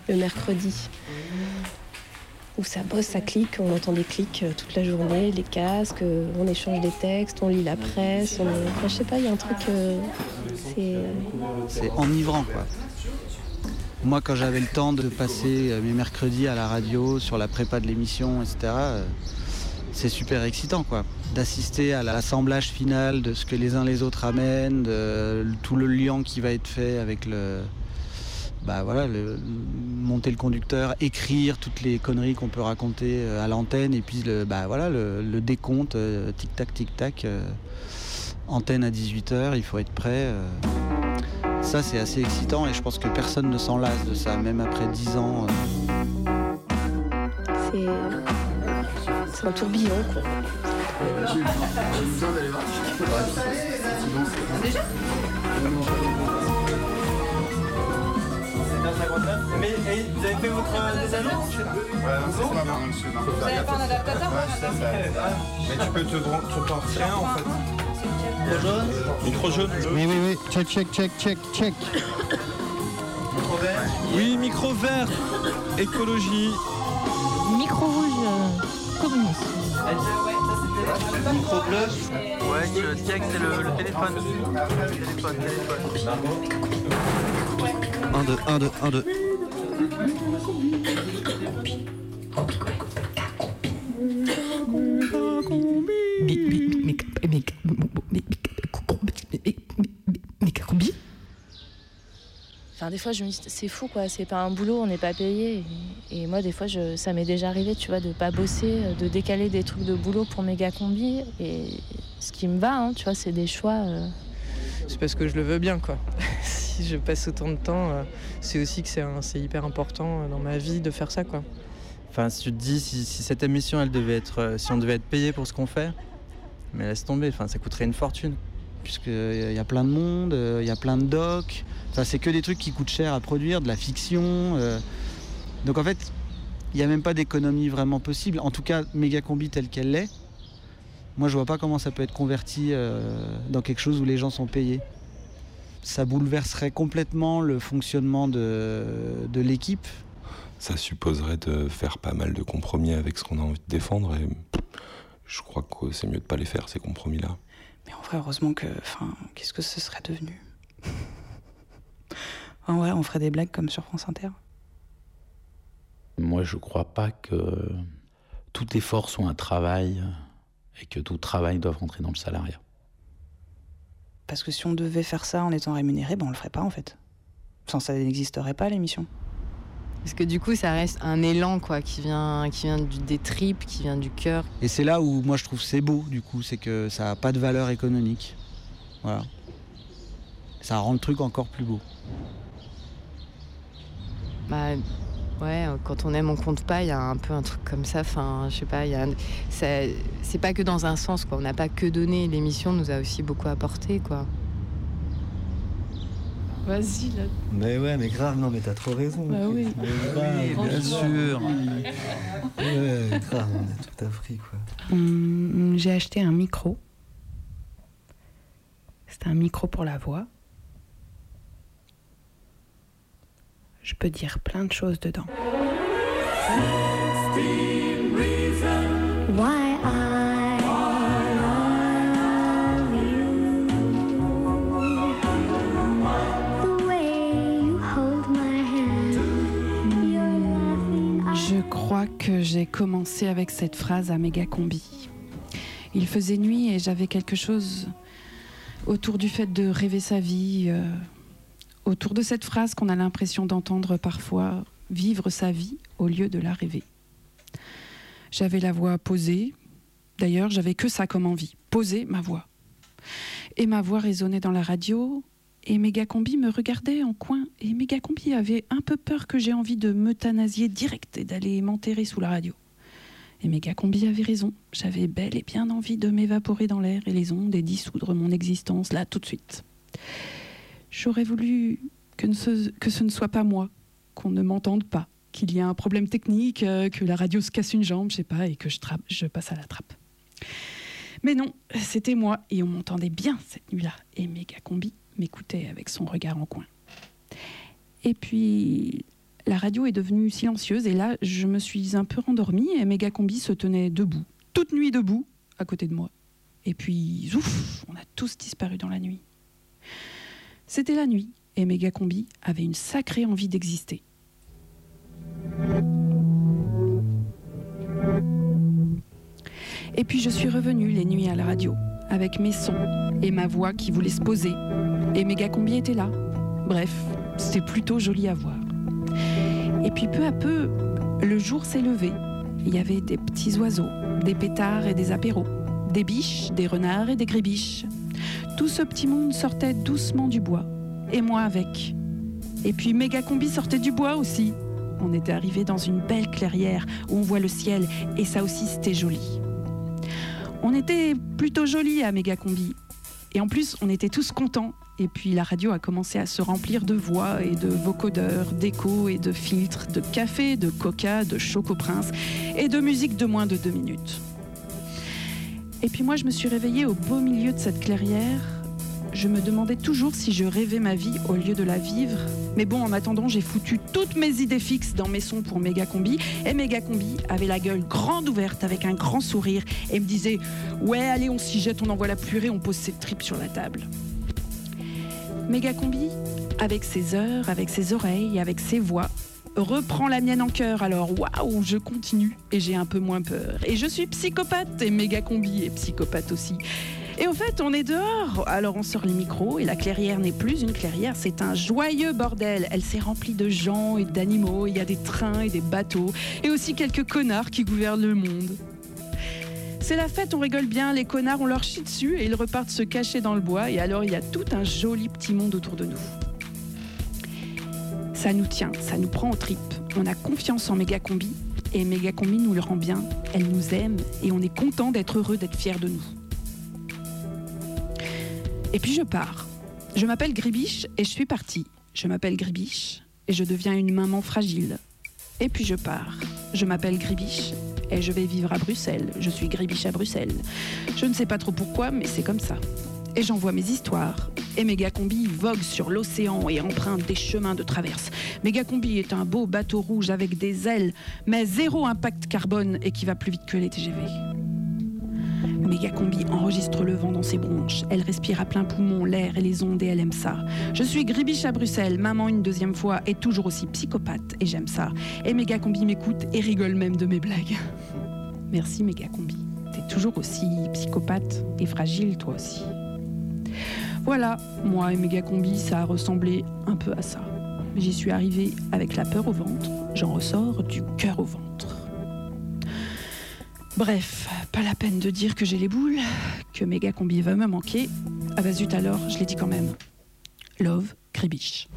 le mercredi. Où ça bosse, ça clique, on entend des clics euh, toute la journée, les casques, euh, on échange des textes, on lit la presse. On... Enfin, je sais pas, il y a un truc. euh, c'est. C'est enivrant, quoi. Moi, quand j'avais le temps de passer euh, mes mercredis à la radio, sur la prépa de l'émission, etc., euh, c'est super excitant, quoi. D'assister à l'assemblage final de ce que les uns les autres amènent, de tout le lien qui va être fait avec le. Bah voilà, monter le conducteur, écrire toutes les conneries qu'on peut raconter euh, à l'antenne, et puis le, bah voilà, le, décompte, tic-tac, tic-tac, antenne à 18h, il faut être prêt. Ça, c'est assez excitant et je pense que personne ne s'en lasse de ça, même après 10 ans. euh. C'est. C'est un tourbillon, quoi. Mais et, vous avez fait votre euh, des annonces? Vous avez pas un adaptateur? Mais tu peux te, te un en fait. Micro jaune Micro jaune Oui, oui, oui, check, check, check, check, check. Micro vert Oui, micro vert Écologie Micro rouge euh, communiste. Micro bleu Ouais, check, c'est le, le téléphone. Téléphone, téléphone. 1, 2, 1, 2, 1, 2. Des fois, je me dis, c'est fou, quoi. C'est pas un boulot, on n'est pas payé. Et, et moi, des fois, je, ça m'est déjà arrivé, tu vois, de pas bosser, euh, de décaler des trucs de boulot pour méga combi. Et ce qui me va, hein, tu vois, c'est des choix. euh, C'est parce que je le veux bien, quoi. si je passe autant de temps, euh, c'est aussi que c'est hyper important dans ma vie de faire ça, quoi. Enfin, si tu te dis, si, si cette émission, elle devait être, euh, si on devait être payé pour ce qu'on fait, mais laisse tomber, enfin, ça coûterait une fortune. Puisqu'il y a plein de monde, euh, il y a plein de docs. Ça, c'est que des trucs qui coûtent cher à produire, de la fiction. euh. Donc en fait, il n'y a même pas d'économie vraiment possible. En tout cas, Megacombi telle qu'elle l'est, moi je vois pas comment ça peut être converti euh, dans quelque chose où les gens sont payés. Ça bouleverserait complètement le fonctionnement de, l'équipe. Ça supposerait de faire pas mal de compromis avec ce qu'on a envie de défendre et je crois que c'est mieux de pas les faire ces compromis-là. Mais en vrai, heureusement que. Enfin, qu'est-ce que ce serait devenu En vrai, on ferait des blagues comme sur France Inter. Moi, je crois pas que tout effort soit un travail et que tout travail doive rentrer dans le salariat. Parce que si on devait faire ça en étant rémunéré, ben on le ferait pas en fait. Sans ça n'existerait pas l'émission. Parce que du coup, ça reste un élan quoi, qui vient, qui vient du- des tripes, qui vient du cœur. Et c'est là où moi je trouve c'est beau du coup, c'est que ça n'a pas de valeur économique. Voilà. Ça rend le truc encore plus beau. Bah, ouais, quand on aime, on compte pas. Il y a un peu un truc comme ça. Enfin, je sais pas. il Y a un- ça- c'est pas que dans un sens quoi. On n'a pas que donné. L'émission nous a aussi beaucoup apporté quoi. Vas-y, là. Mais ouais, mais grave, non, mais t'as trop raison. Bah oui. Mais grave, bien sûr. Ouais, grave, on a tout appris, quoi. Hum, J'ai acheté un micro. C'est un micro pour la voix. Je peux dire plein de choses dedans. Crois que j'ai commencé avec cette phrase à méga combi. Il faisait nuit et j'avais quelque chose autour du fait de rêver sa vie, euh, autour de cette phrase qu'on a l'impression d'entendre parfois, vivre sa vie au lieu de la rêver. J'avais la voix posée, d'ailleurs j'avais que ça comme envie, poser ma voix. Et ma voix résonnait dans la radio, et Mégacombi me regardait en coin, et Mégacombi avait un peu peur que j'ai envie de m'euthanasier direct et d'aller m'enterrer sous la radio. Et Mégacombi avait raison, j'avais bel et bien envie de m'évaporer dans l'air et les ondes et dissoudre mon existence là tout de suite. J'aurais voulu que, ce, ne soit pas moi, qu'on ne m'entende pas, qu'il y ait un problème technique, euh, que la radio se casse une jambe, je sais pas, et que je, je passe à la trappe. Mais non, c'était moi, et on m'entendait bien cette nuit-là, et Mégacombi m'écoutait avec son regard en coin. Et puis, la radio est devenue silencieuse, et là, je me suis un peu rendormie, et Mégacombi se tenait debout, toute nuit debout, à côté de moi. Et puis, ouf, on a tous disparu dans la nuit. C'était la nuit, et Mégacombi avait une sacrée envie d'exister. Et puis je suis revenue les nuits à la radio, avec mes sons et ma voix qui voulait se poser. Et Mégacombi était là. Bref, c'était plutôt joli à voir. Et puis peu à peu, le jour s'est levé. Il y avait des petits oiseaux, des pétards et des apéros, des biches, des renards et des gribiches. Tout ce petit monde sortait doucement du bois, et moi avec. Et puis Mégacombi sortait du bois aussi. On était arrivé dans une belle clairière où on voit le ciel, et ça aussi c'était joli. On était plutôt jolis à Mégacombi. Et en plus, on était tous contents. Et puis la radio a commencé à se remplir de voix et de vocodeurs, d'échos et de filtres, de café, de coca, de choco prince et de musique de moins de deux minutes. Et puis moi, je me suis réveillée au beau milieu de cette clairière. Je me demandais toujours si je rêvais ma vie au lieu de la vivre. Mais bon, en attendant, j'ai foutu toutes mes idées fixes dans mes sons pour Mégacombi. Et Mégacombi avait la gueule grande ouverte avec un grand sourire et me disait Ouais, allez, on s'y jette, on envoie la purée, on pose ses tripes sur la table. Mégacombi, avec ses heures, avec ses oreilles, avec ses voix, reprend la mienne en cœur. Alors waouh, je continue et j'ai un peu moins peur. Et je suis psychopathe et Mégacombi est psychopathe aussi. Et au fait, on est dehors. Alors on sort les micros et la clairière n'est plus une clairière, c'est un joyeux bordel. Elle s'est remplie de gens et d'animaux. Il y a des trains et des bateaux et aussi quelques connards qui gouvernent le monde. C'est la fête, on rigole bien, les connards on leur chie dessus et ils repartent se cacher dans le bois et alors il y a tout un joli petit monde autour de nous. Ça nous tient, ça nous prend en tripes. On a confiance en Mégacombi et Mégacombi nous le rend bien, elle nous aime et on est content d'être heureux, d'être fiers de nous. Et puis je pars. Je m'appelle Gribiche et je suis partie. Je m'appelle Gribiche et je deviens une maman fragile. Et puis je pars. Je m'appelle Gribiche et je vais vivre à Bruxelles. Je suis Gribiche à Bruxelles. Je ne sais pas trop pourquoi, mais c'est comme ça. Et j'envoie mes histoires. Et Mégacombi vogue sur l'océan et emprunte des chemins de traverse. Mégacombi est un beau bateau rouge avec des ailes, mais zéro impact carbone et qui va plus vite que les TGV. Mégacombi enregistre le vent dans ses bronches. Elle respire à plein poumon l'air et les ondes et elle aime ça. Je suis Gribiche à Bruxelles, maman une deuxième fois et toujours aussi psychopathe et j'aime ça. Et Mégacombi m'écoute et rigole même de mes blagues. Merci Mégacombi. T'es toujours aussi psychopathe et fragile toi aussi. Voilà, moi et Mégacombi, ça a ressemblé un peu à ça. J'y suis arrivée avec la peur au ventre, j'en ressors du cœur au ventre. Bref, pas la peine de dire que j'ai les boules, que Mégacombi va me manquer. Ah bah zut alors, je l'ai dit quand même. Love, Gribiche.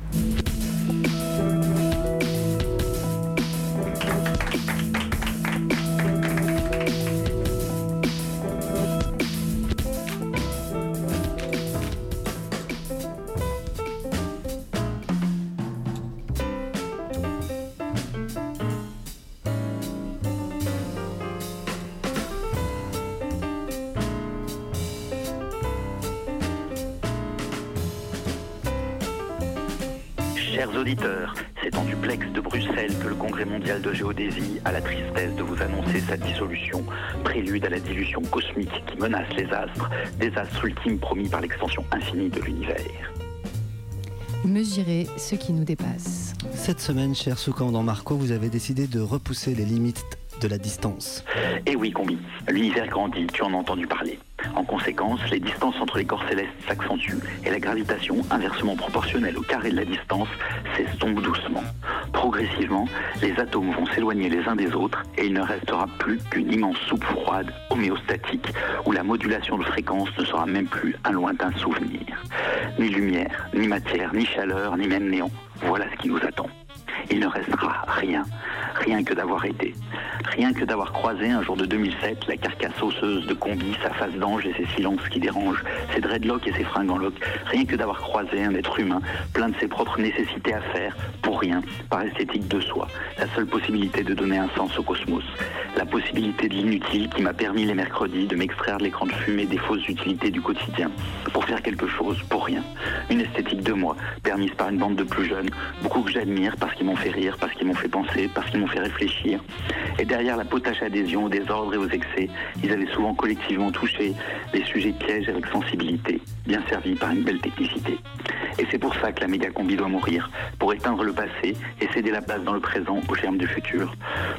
Chers auditeurs, c'est en duplex de Bruxelles que le Congrès mondial de géodésie a la tristesse de vous annoncer sa dissolution, prélude à la dilution cosmique qui menace les astres, des astres ultimes promis par l'extension infinie de l'univers. mesurer ce qui nous dépasse. Cette semaine, cher Soukamdan Marco, vous avez décidé de repousser les limites de la distance. Et oui, Combi, l'univers grandit, tu en as entendu parler. En conséquence, les distances entre les corps célestes s'accentuent et la gravitation, inversement proportionnelle au carré de la distance, s'estompe doucement. Progressivement, les atomes vont s'éloigner les uns des autres et il ne restera plus qu'une immense soupe froide, homéostatique, où la modulation de fréquence ne sera même plus un lointain souvenir. Ni lumière, ni matière, ni chaleur, ni même néant. Voilà ce qui nous attend. Il ne restera rien, rien que d'avoir été, rien que d'avoir croisé un jour de 2007 la carcasse osseuse de Combi, sa face d'ange et ses silences qui dérangent, ses dreadlocks et ses fringues en rien que d'avoir croisé un être humain plein de ses propres nécessités à faire, pour rien, par esthétique de soi, la seule possibilité de donner un sens au cosmos, la possibilité de l'inutile qui m'a permis les mercredis de m'extraire de l'écran de fumée des fausses utilités du quotidien, pour faire quelque chose, pour rien, une esthétique de moi, permise par une bande de plus jeunes, beaucoup que j'admire parce qu'ils m'ont fait rire, parce qu'ils m'ont fait penser, parce qu'ils m'ont fait réfléchir. Et derrière la potache adhésion aux désordres et aux excès, ils avaient souvent collectivement touché les sujets pièges avec sensibilité, bien servis par une belle technicité. Et c'est pour ça que la méga combi doit mourir, pour éteindre le passé et céder la place dans le présent aux germes du futur,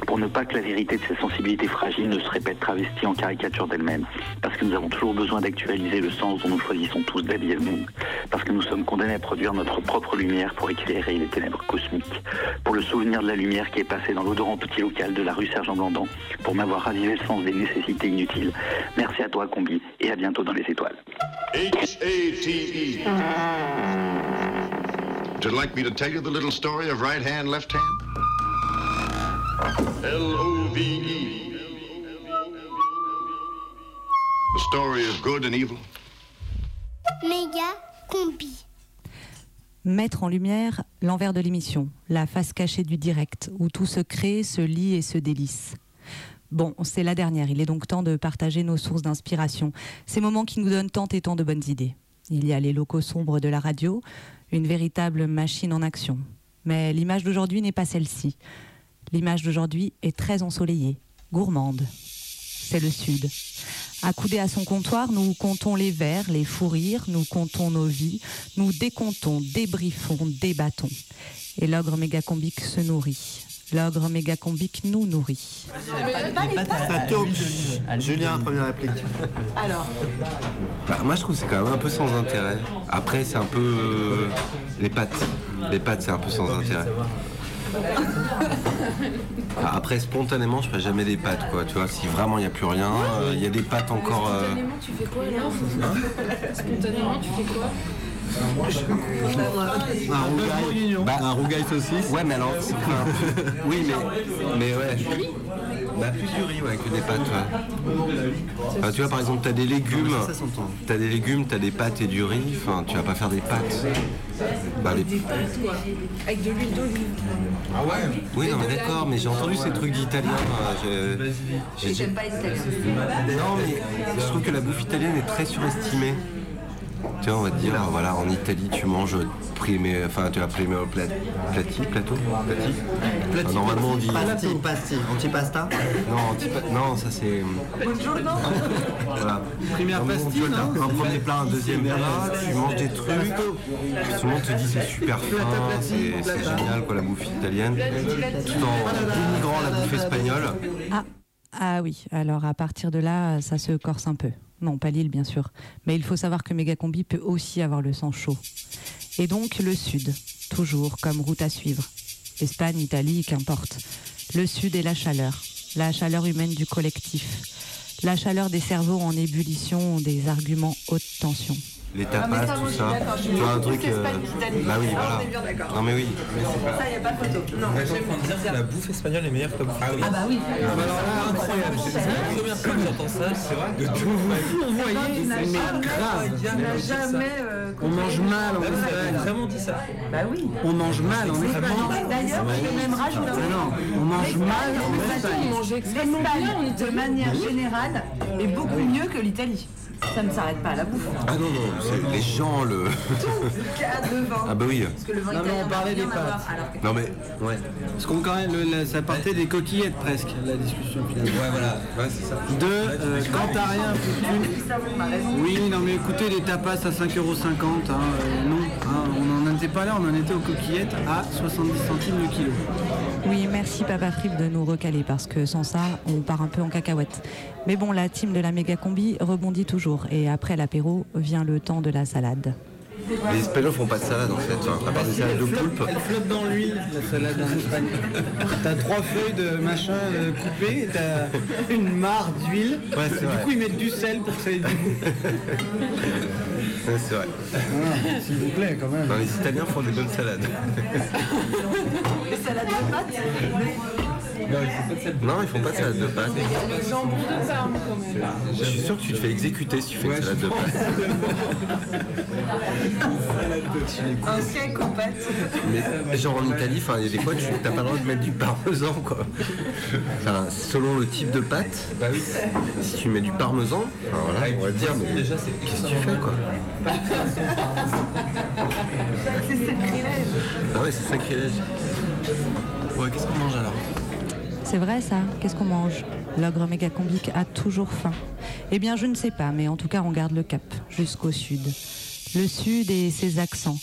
pour ne pas que la vérité de ces sensibilités fragiles ne se répète travestie en caricature d'elle-même, parce que nous avons toujours besoin d'actualiser le sens dont nous choisissons tous d'habiller le monde, parce que nous sommes condamnés à produire notre propre lumière pour éclairer les ténèbres cosmiques, pour le souvenir de la lumière qui est passée dans l'odorant petit local de la rue Sergent Blandan, pour m'avoir ravivé le sens des nécessités inutiles. Merci à toi, Combi, et à bientôt dans les étoiles. H-A-T-E. Would you like me to tell you the little story of right hand, left hand? L-O-V-E. The story of good and evil. Méga combi. Mettre en lumière l'envers de l'émission, la face cachée du direct, où tout se crée, se lit et se délice. Bon, c'est la dernière, il est donc temps de partager nos sources d'inspiration, ces moments qui nous donnent tant et tant de bonnes idées. Il y a les locaux sombres de la radio, une véritable machine en action. Mais l'image d'aujourd'hui n'est pas celle-ci. L'image d'aujourd'hui est très ensoleillée, gourmande. C'est le Sud. Accoudé à son comptoir, nous comptons les vers, les fous rires, nous comptons nos vies, nous décomptons, débriefons, débattons. Et l'ogre mégacombique se nourrit. L'ogre mégacombique nous nourrit. Ça tourne. Julien, première réplique. Alors Bah, moi je trouve que c'est quand même un peu sans intérêt. Après c'est un peu euh, les pâtes. Les pâtes c'est un peu sans intérêt. Enfin, après spontanément je ferai jamais des pâtes quoi. Tu vois si vraiment il n'y a plus rien, euh, il y a des pâtes encore. euh, Spontanément, tu fais quoi là Spontanément, tu fais quoi Un rougail. Bah, un rougail saucisse. Ouais, mais alors. c'est pas un peu- Oui, mais. Mais ouais. Bah, plus du riz, ouais, que des pâtes, ouais. Enfin, tu vois, par exemple, t'as des légumes. T'as des légumes, t'as des pâtes et du riz. Enfin, tu vas pas faire des pâtes. Bah, les... Avec de l'huile d'olive. Ah ouais? Oui, non, mais d'accord, mais j'ai entendu ces trucs d'italiens. euh, j'ai- j'ai- Et j'aime pas les Italiens. Non, mais je trouve que la bouffe italienne est très surestimée. Tu vois, on va te dire, voilà, en Italie, tu manges primé, enfin, tu as primé au plat, plati, plateau, plati? Enfin, normalement, on dit. Pasti, pasti, antipasta? Non, antipa- non, ça c'est. Voilà. Première pastille, Un premier plat, un deuxième plat, tu manges des trucs. Tout le monde te dit c'est super fin, c'est c'est génial quoi la bouffe italienne. Tout en dénigrant la bouffe espagnole. Ah, ah oui, alors à partir de là, ça se corse un peu. Non, pas l'île, bien sûr. Mais il faut savoir que Mégacombi peut aussi avoir le sang chaud. Et donc le Sud, toujours comme route à suivre. Espagne, Italie, qu'importe. Le Sud et la chaleur. La chaleur humaine du collectif. La chaleur des cerveaux en ébullition, des arguments haute tension. Les Ah, mais tapas, ça, moi, tout je suis ça. d'accord. Je Tu vois un truc. qu'Espagne, euh. Bah oui, voilà. on est bien d'accord. Non mais oui. Ça, y a pas photo. Non, je de dire que la bouffe espagnole est meilleure que la bouffe italienne. Ah bah oui. Ah bah alors là, incroyable. C'est la première fois que j'entends ça, c'est vrai. De tout. Vous voyez, mais grave. Il n'a jamais. euh, On mange mal en Espagne. vraiment dit ça Bah oui. On mange mal en Espagne. D'ailleurs, je même rajouter. Non, on mange mal en L'Espagne, Espagne. on mange extrêmement bien. De manière générale, est beaucoup mieux l'Italie. Ça ne s'arrête pas à la bouffe. Ah non, non, c'est les gens le. Cas de vin. Ah bah oui. Parce que le vin Non, mais on parlait des pâtes. alors que- Non mais. Ouais. Parce qu'on quand même, le- ça partait des coquillettes presque, la discussion finalement. Ouais, voilà. Ouais, c'est ça. De euh, quand t'as rien. Oui, non mais écoutez, les tapas à 5,50€, hein, euh, non, hein, on en a n'était pas là, on en était aux coquillettes à 70 centimes le kilo. Oui, merci Papa Fripp de nous recaler parce que sans ça, on part un peu en cacahuète. Mais bon, la team de la méga combi rebondit toujours et après l'apéro vient le temps de la salade. Les Espagnols font pas de salade en fait, enfin, à part des salades de poulpe. Elle flotte dans l'huile, la salade en Espagne. T'as trois feuilles de machin euh, coupées, t'as une mare d'huile. Ouais, c'est du vrai. coup, ils mettent du sel pour que ça ait du goût. Ouais, c'est vrai. Ah, S'il vous plaît, quand même. Non, les Italiens font des bonnes salades. Les salades de pâtes Non, ils font pas de salade de pâtes. Jambon de Parme quand même. Je suis sûr que tu te fais exécuter si tu fais une salade de pâtes. Un steak aux pâtes. Mais genre en Italie, enfin, il y a des fois, tu n'as pas le droit de mettre du parmesan, quoi. Enfin, selon le type de pâte, si tu mets du parmesan, enfin, voilà, on va te dire, mais déjà, qu'est-ce que tu fais, quoi? C'est sacrilège. Ah ouais, c'est sacrilège. Ouais, qu'est-ce qu'on mange alors? C'est vrai ça Qu'est-ce qu'on mange? L'ogre méga combique a toujours faim. Eh bien, je ne sais pas, mais en tout cas, on garde le cap jusqu'au sud. Le sud et ses accents.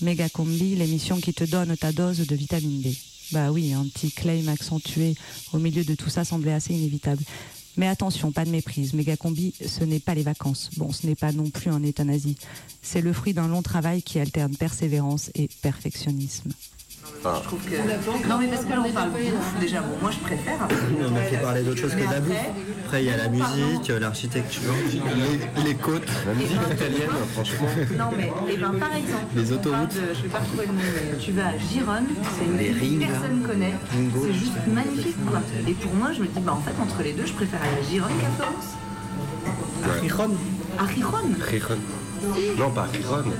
Méga combi, l'émission qui te donne ta dose de vitamine D. Bah oui, un petit claim accentué au milieu de tout ça semblait assez inévitable. Mais attention, pas de méprise. Méga combi, ce n'est pas les vacances. Bon, ce n'est pas non plus un euthanasie. C'est le fruit d'un long travail qui alterne persévérance et perfectionnisme. Enfin, Je trouve que... Non mais parce que là on parle bouffe, déjà, bon moi je préfère. On a fait parler d'autre chose que de la bouffe. après- il y a la musique, l'architecture, les, les côtes. La musique italienne, franchement. Non mais, eh ben, par exemple, Les autoroutes. de- je vais pas retrouver le nom, mais tu vas à Gironne, c'est une Les ville rings, personne connaît, c'est juste magnifique quoi. Et pour moi je me dis, bah en fait entre les deux je préfère aller à Gironne qu'à Florence. Ouais. À Gironne Gijón. Non, pas Gijón. Gironne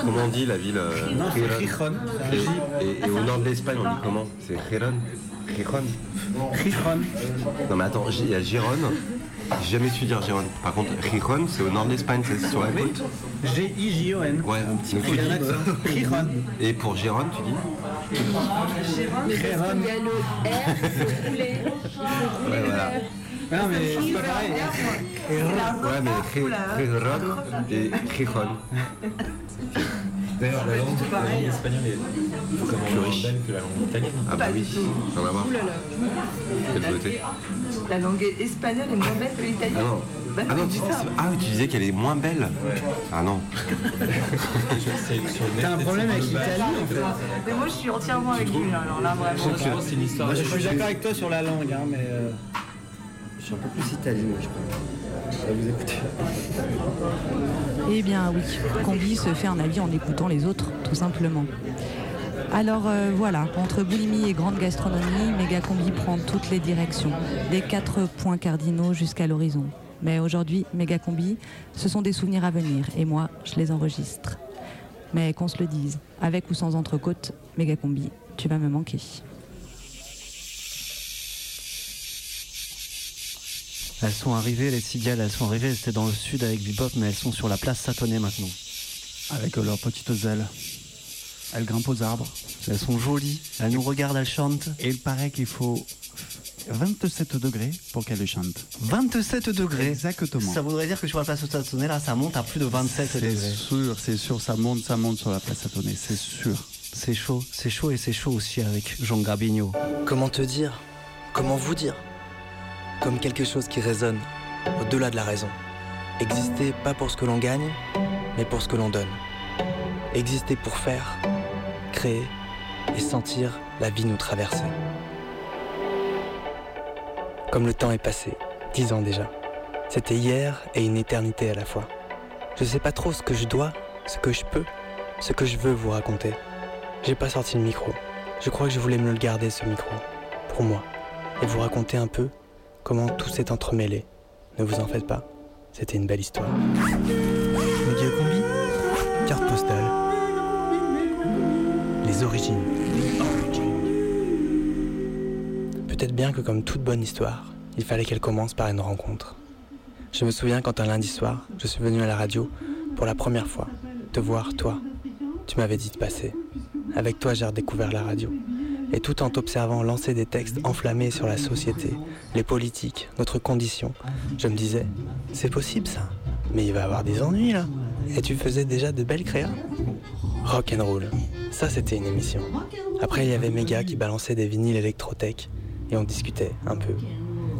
Comment on dit la ville euh, Non, c'est. Gijón. Et, et au nord de l'Espagne, on dit comment C'est Gijón. Gijón. Gijón. Non, mais attends, il y a Gérone. J'ai jamais su dire Gérone. Par contre, Gijón, c'est au nord de l'Espagne, c'est sur la côte. G-I-J-O-N. Ouais, un petit. Gijón. Et pour Gérone, tu dis Gijón. Il y a le R, Ouais, le voilà. Non, mais c'est pas pareil. Ouais, mais Gijón et Gijón. D'ailleurs, la langue, la langue espagnole est Plus moins riche. belle que la langue italienne. Ah bah oui, on va voir. Quelle beauté. La langue espagnole est moins belle que l'italien. Ah non. Bah, Ah non, tu, ça. ah, oui, tu disais qu'elle est moins belle Ah non. T'as un problème avec l'Italie en fait. Mais moi je suis entièrement avec lui là, alors là vraiment. Moi, je suis d'accord avec toi sur la langue, hein, mais. Je suis un peu plus italien, je crois. Vous. Eh bien oui, Combi se fait un avis en écoutant les autres, tout simplement. Alors euh, voilà, entre boulimie et grande gastronomie, Méga Combi prend toutes les directions, des quatre points cardinaux jusqu'à l'horizon. Mais aujourd'hui, Méga Combi, ce sont des souvenirs à venir, et moi, je les enregistre. Mais qu'on se le dise, avec ou sans entrecôte, Méga Combi, tu vas me manquer. Elles sont arrivées, les cigales, elles sont arrivées, elles étaient dans le sud avec Bebop, mais elles sont sur la place Satonnet maintenant. Avec leurs petites ailes. Elles grimpent aux arbres. Elles sont jolies, elles nous regardent, elles chantent. Et il paraît qu'il faut 27 degrés pour qu'elles chantent. 27 degrés Exactement. Ça voudrait dire que sur la place Satonnet, là, ça monte à plus de 27 C'est degrés. sûr, c'est sûr, ça monte, ça monte sur la place Satonnet, c'est sûr. C'est chaud, c'est chaud et c'est chaud aussi avec Jean Gabigno. Comment te dire? Comment vous dire? Comme quelque chose qui résonne au-delà de la raison. Exister pas pour ce que l'on gagne, mais pour ce que l'on donne. Exister pour faire, créer et sentir la vie nous traverser. Comme le temps est passé, dix ans déjà. C'était hier et une éternité à la fois. Je sais pas trop ce que je dois, ce que je peux, ce que je veux vous raconter. J'ai pas sorti le micro. Je crois que je voulais me le garder ce micro, pour moi, et vous raconter un peu comment tout s'est entremêlé. Ne vous en faites pas, c'était une belle histoire. Média combi, carte postale, les origines. Peut-être bien que comme toute bonne histoire, il fallait qu'elle commence par une rencontre. Je me souviens quand un lundi soir, je suis venu à la radio pour la première fois, te voir toi. Tu m'avais dit de passer. Avec toi, j'ai redécouvert la radio. Et tout en t'observant lancer des textes enflammés sur la société, les politiques, notre condition, je me disais, c'est possible ça. Mais il va avoir des ennuis là. Et tu faisais déjà de belles créas. Rock and roll. Ça, c'était une émission. Après, il y avait mes gars qui balançaient des vinyles électrotech et on discutait un peu.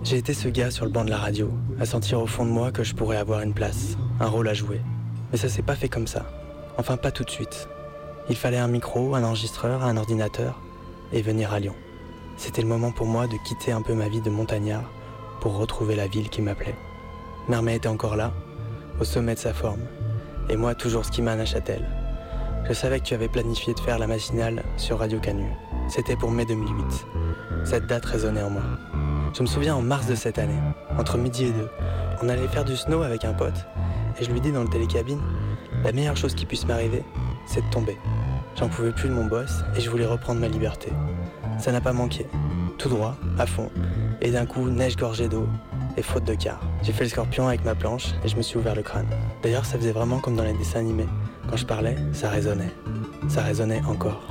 J'ai été ce gars sur le banc de la radio, à sentir au fond de moi que je pourrais avoir une place, un rôle à jouer. Mais ça s'est pas fait comme ça. Enfin, pas tout de suite. Il fallait un micro, un enregistreur, un ordinateur et venir à Lyon. C'était le moment pour moi de quitter un peu ma vie de montagnard pour retrouver la ville qui m'appelait. Mermet était encore là, au sommet de sa forme, et moi toujours skiman à Châtel. Je savais que tu avais planifié de faire la matinale sur Radio Canu. C'était pour mai 2008. Cette date résonnait en moi. Je me souviens en mars de cette année, entre midi et deux, on allait faire du snow avec un pote, et je lui dis dans le télécabine, la meilleure chose qui puisse m'arriver, c'est de tomber. J'en pouvais plus de mon boss, et je voulais reprendre ma liberté. Ça n'a pas manqué. Tout droit, à fond, et d'un coup, neige gorgée d'eau, et faute de quart. J'ai fait le scorpion avec ma planche, et je me suis ouvert le crâne. D'ailleurs, ça faisait vraiment comme dans les dessins animés. Quand je parlais, ça résonnait. Ça résonnait encore.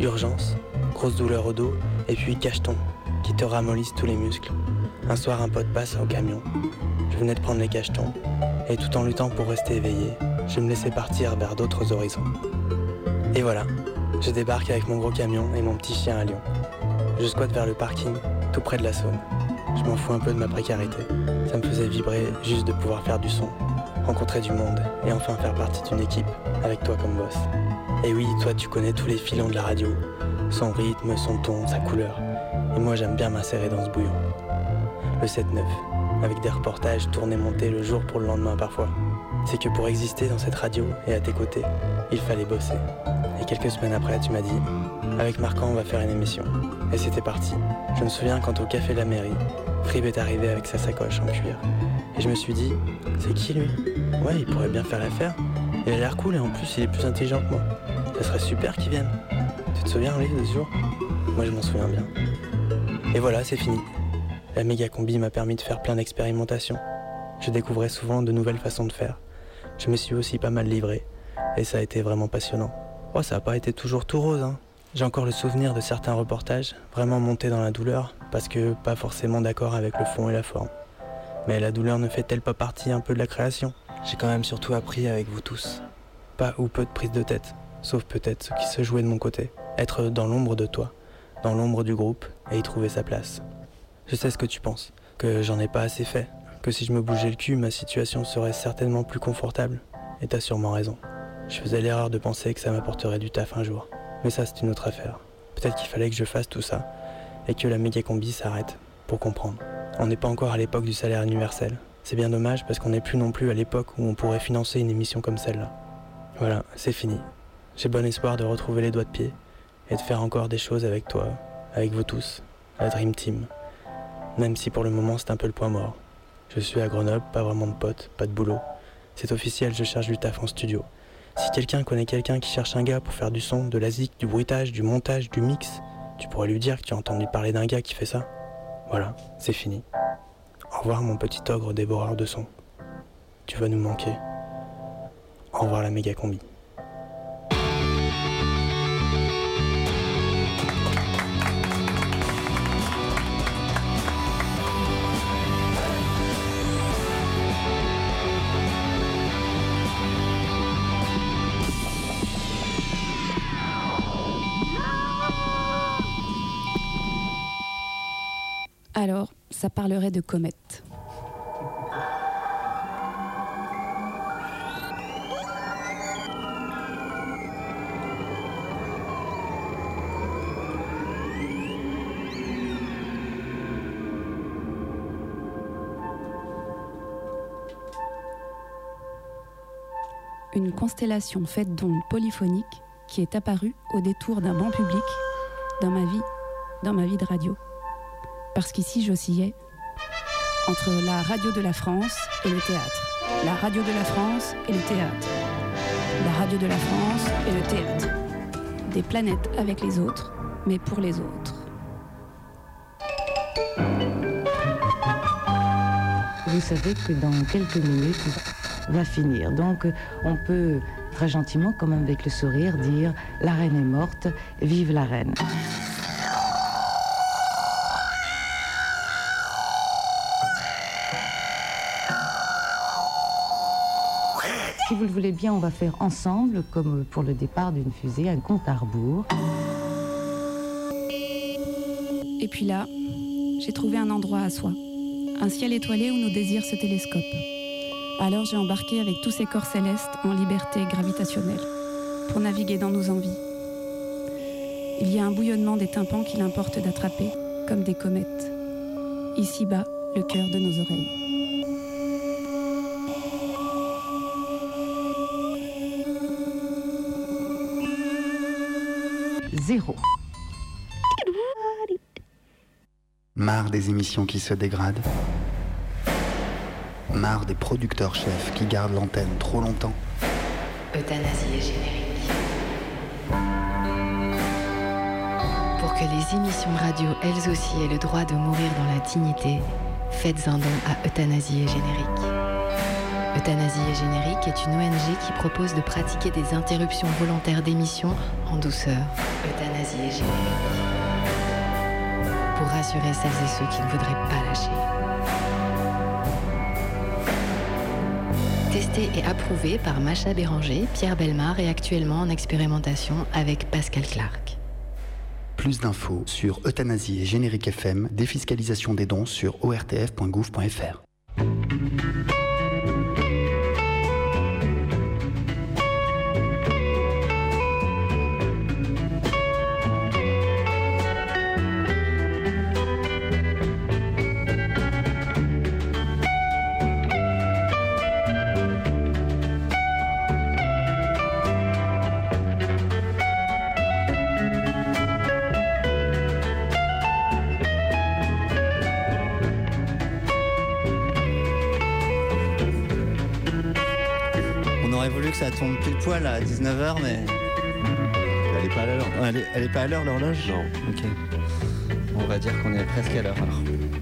Urgence, grosse douleur au dos, et puis cacheton, qui te ramollissent tous les muscles. Un soir, un pote passe au camion. Je venais de prendre les cachetons, et tout en luttant pour rester éveillé, je me laissais partir vers d'autres horizons. Et voilà, je débarque avec mon gros camion et mon petit chien à Lyon. Je squatte vers le parking, tout près de la Saône. Je m'en fous un peu de ma précarité. Ça me faisait vibrer juste de pouvoir faire du son, rencontrer du monde et enfin faire partie d'une équipe, avec toi comme boss. Et oui, toi tu connais tous les filons de la radio, son rythme, son ton, sa couleur. Et moi j'aime bien m'insérer dans ce bouillon. Le 7-9, avec des reportages tournés montés le jour pour le lendemain parfois. C'est que pour exister dans cette radio et à tes côtés, il fallait bosser. Et quelques semaines après, tu m'as dit, avec Marquand, on va faire une émission. Et c'était parti. Je me souviens quand au café de la mairie, Frib est arrivé avec sa sacoche en cuir. Et je me suis dit, c'est qui lui? Ouais, il pourrait bien faire l'affaire. Il a l'air cool et en plus, il est plus intelligent que moi. Ça serait super qu'il vienne. Tu te souviens, lui, de ce jour? Moi, je m'en souviens bien. Et voilà, c'est fini. La méga combi m'a permis de faire plein d'expérimentations. Je découvrais souvent de nouvelles façons de faire. Je me suis aussi pas mal livré. Et ça a été vraiment passionnant. Oh, ça n'a pas été toujours tout rose, hein. J'ai encore le souvenir de certains reportages, vraiment montés dans la douleur, parce que pas forcément d'accord avec le fond et la forme. Mais la douleur ne fait-elle pas partie un peu de la création? J'ai quand même surtout appris avec vous tous. Pas ou peu de prise de tête, sauf peut-être ce qui se jouait de mon côté. Être dans l'ombre de toi, dans l'ombre du groupe, et y trouver sa place. Je sais ce que tu penses, que j'en ai pas assez fait, que si je me bougeais le cul, ma situation serait certainement plus confortable. Et t'as sûrement raison. Je faisais l'erreur de penser que ça m'apporterait du taf un jour. Mais ça, c'est une autre affaire. Peut-être qu'il fallait que je fasse tout ça et que la méga combi s'arrête pour comprendre. On n'est pas encore à l'époque du salaire universel. C'est bien dommage parce qu'on n'est plus non plus à l'époque où on pourrait financer une émission comme celle-là. Voilà, c'est fini. J'ai bon espoir de retrouver les doigts de pied et de faire encore des choses avec toi, avec vous tous, la Dream Team. Même si pour le moment c'est un peu le point mort. Je suis à Grenoble, pas vraiment de potes, pas de boulot. C'est officiel, je cherche du taf en studio. Si quelqu'un connaît quelqu'un qui cherche un gars pour faire du son, de la zik, du bruitage, du montage, du mix, tu pourrais lui dire que tu as entendu parler d'un gars qui fait ça. Voilà, c'est fini. Au revoir mon petit ogre dévoreur de son. Tu vas nous manquer. Au revoir la méga combi. Ça parlerait de comète. Une constellation faite d'ondes polyphoniques qui est apparue au détour d'un banc public dans ma vie, dans ma vie de radio parce qu'ici j'oscillais entre la radio de la France et le théâtre. La radio de la France et le théâtre. La radio de la France et le théâtre. Des planètes avec les autres, mais pour les autres. Vous savez que dans quelques minutes, va finir. Donc on peut très gentiment, comme avec le sourire, dire La reine est morte, vive la reine. Si vous le voulez bien, on va faire ensemble, comme pour le départ d'une fusée, un compte à rebours. Et puis là, j'ai trouvé un endroit à soi. Un ciel étoilé où nos désirs se télescopent. Alors j'ai embarqué avec tous ces corps célestes en liberté gravitationnelle pour naviguer dans nos envies. Il y a un bouillonnement des tympans qu'il importe d'attraper, comme des comètes. Ici-bas, le cœur de nos oreilles. Zéro. Marre des émissions qui se dégradent. Marre des producteurs-chefs qui gardent l'antenne trop longtemps. Euthanasie et générique. Pour que les émissions radio, elles aussi, aient le droit de mourir dans la dignité, faites un don à Euthanasie et générique. Euthanasie et générique est une ONG qui propose de pratiquer des interruptions volontaires d'émissions en douceur. Euthanasie et générique. Pour rassurer celles et ceux qui ne voudraient pas lâcher. Testé et approuvé par Macha Béranger, Pierre Belmar et actuellement en expérimentation avec Pascal Clark. Plus d'infos sur Euthanasie et Générique FM, défiscalisation des dons sur ortf.gouv.fr. tombe pile poil à 19h, mais. Elle est pas à l'heure. Elle, est- elle est pas à l'heure l'horloge? Non. Ok. On va dire qu'on est presque à l'heure alors.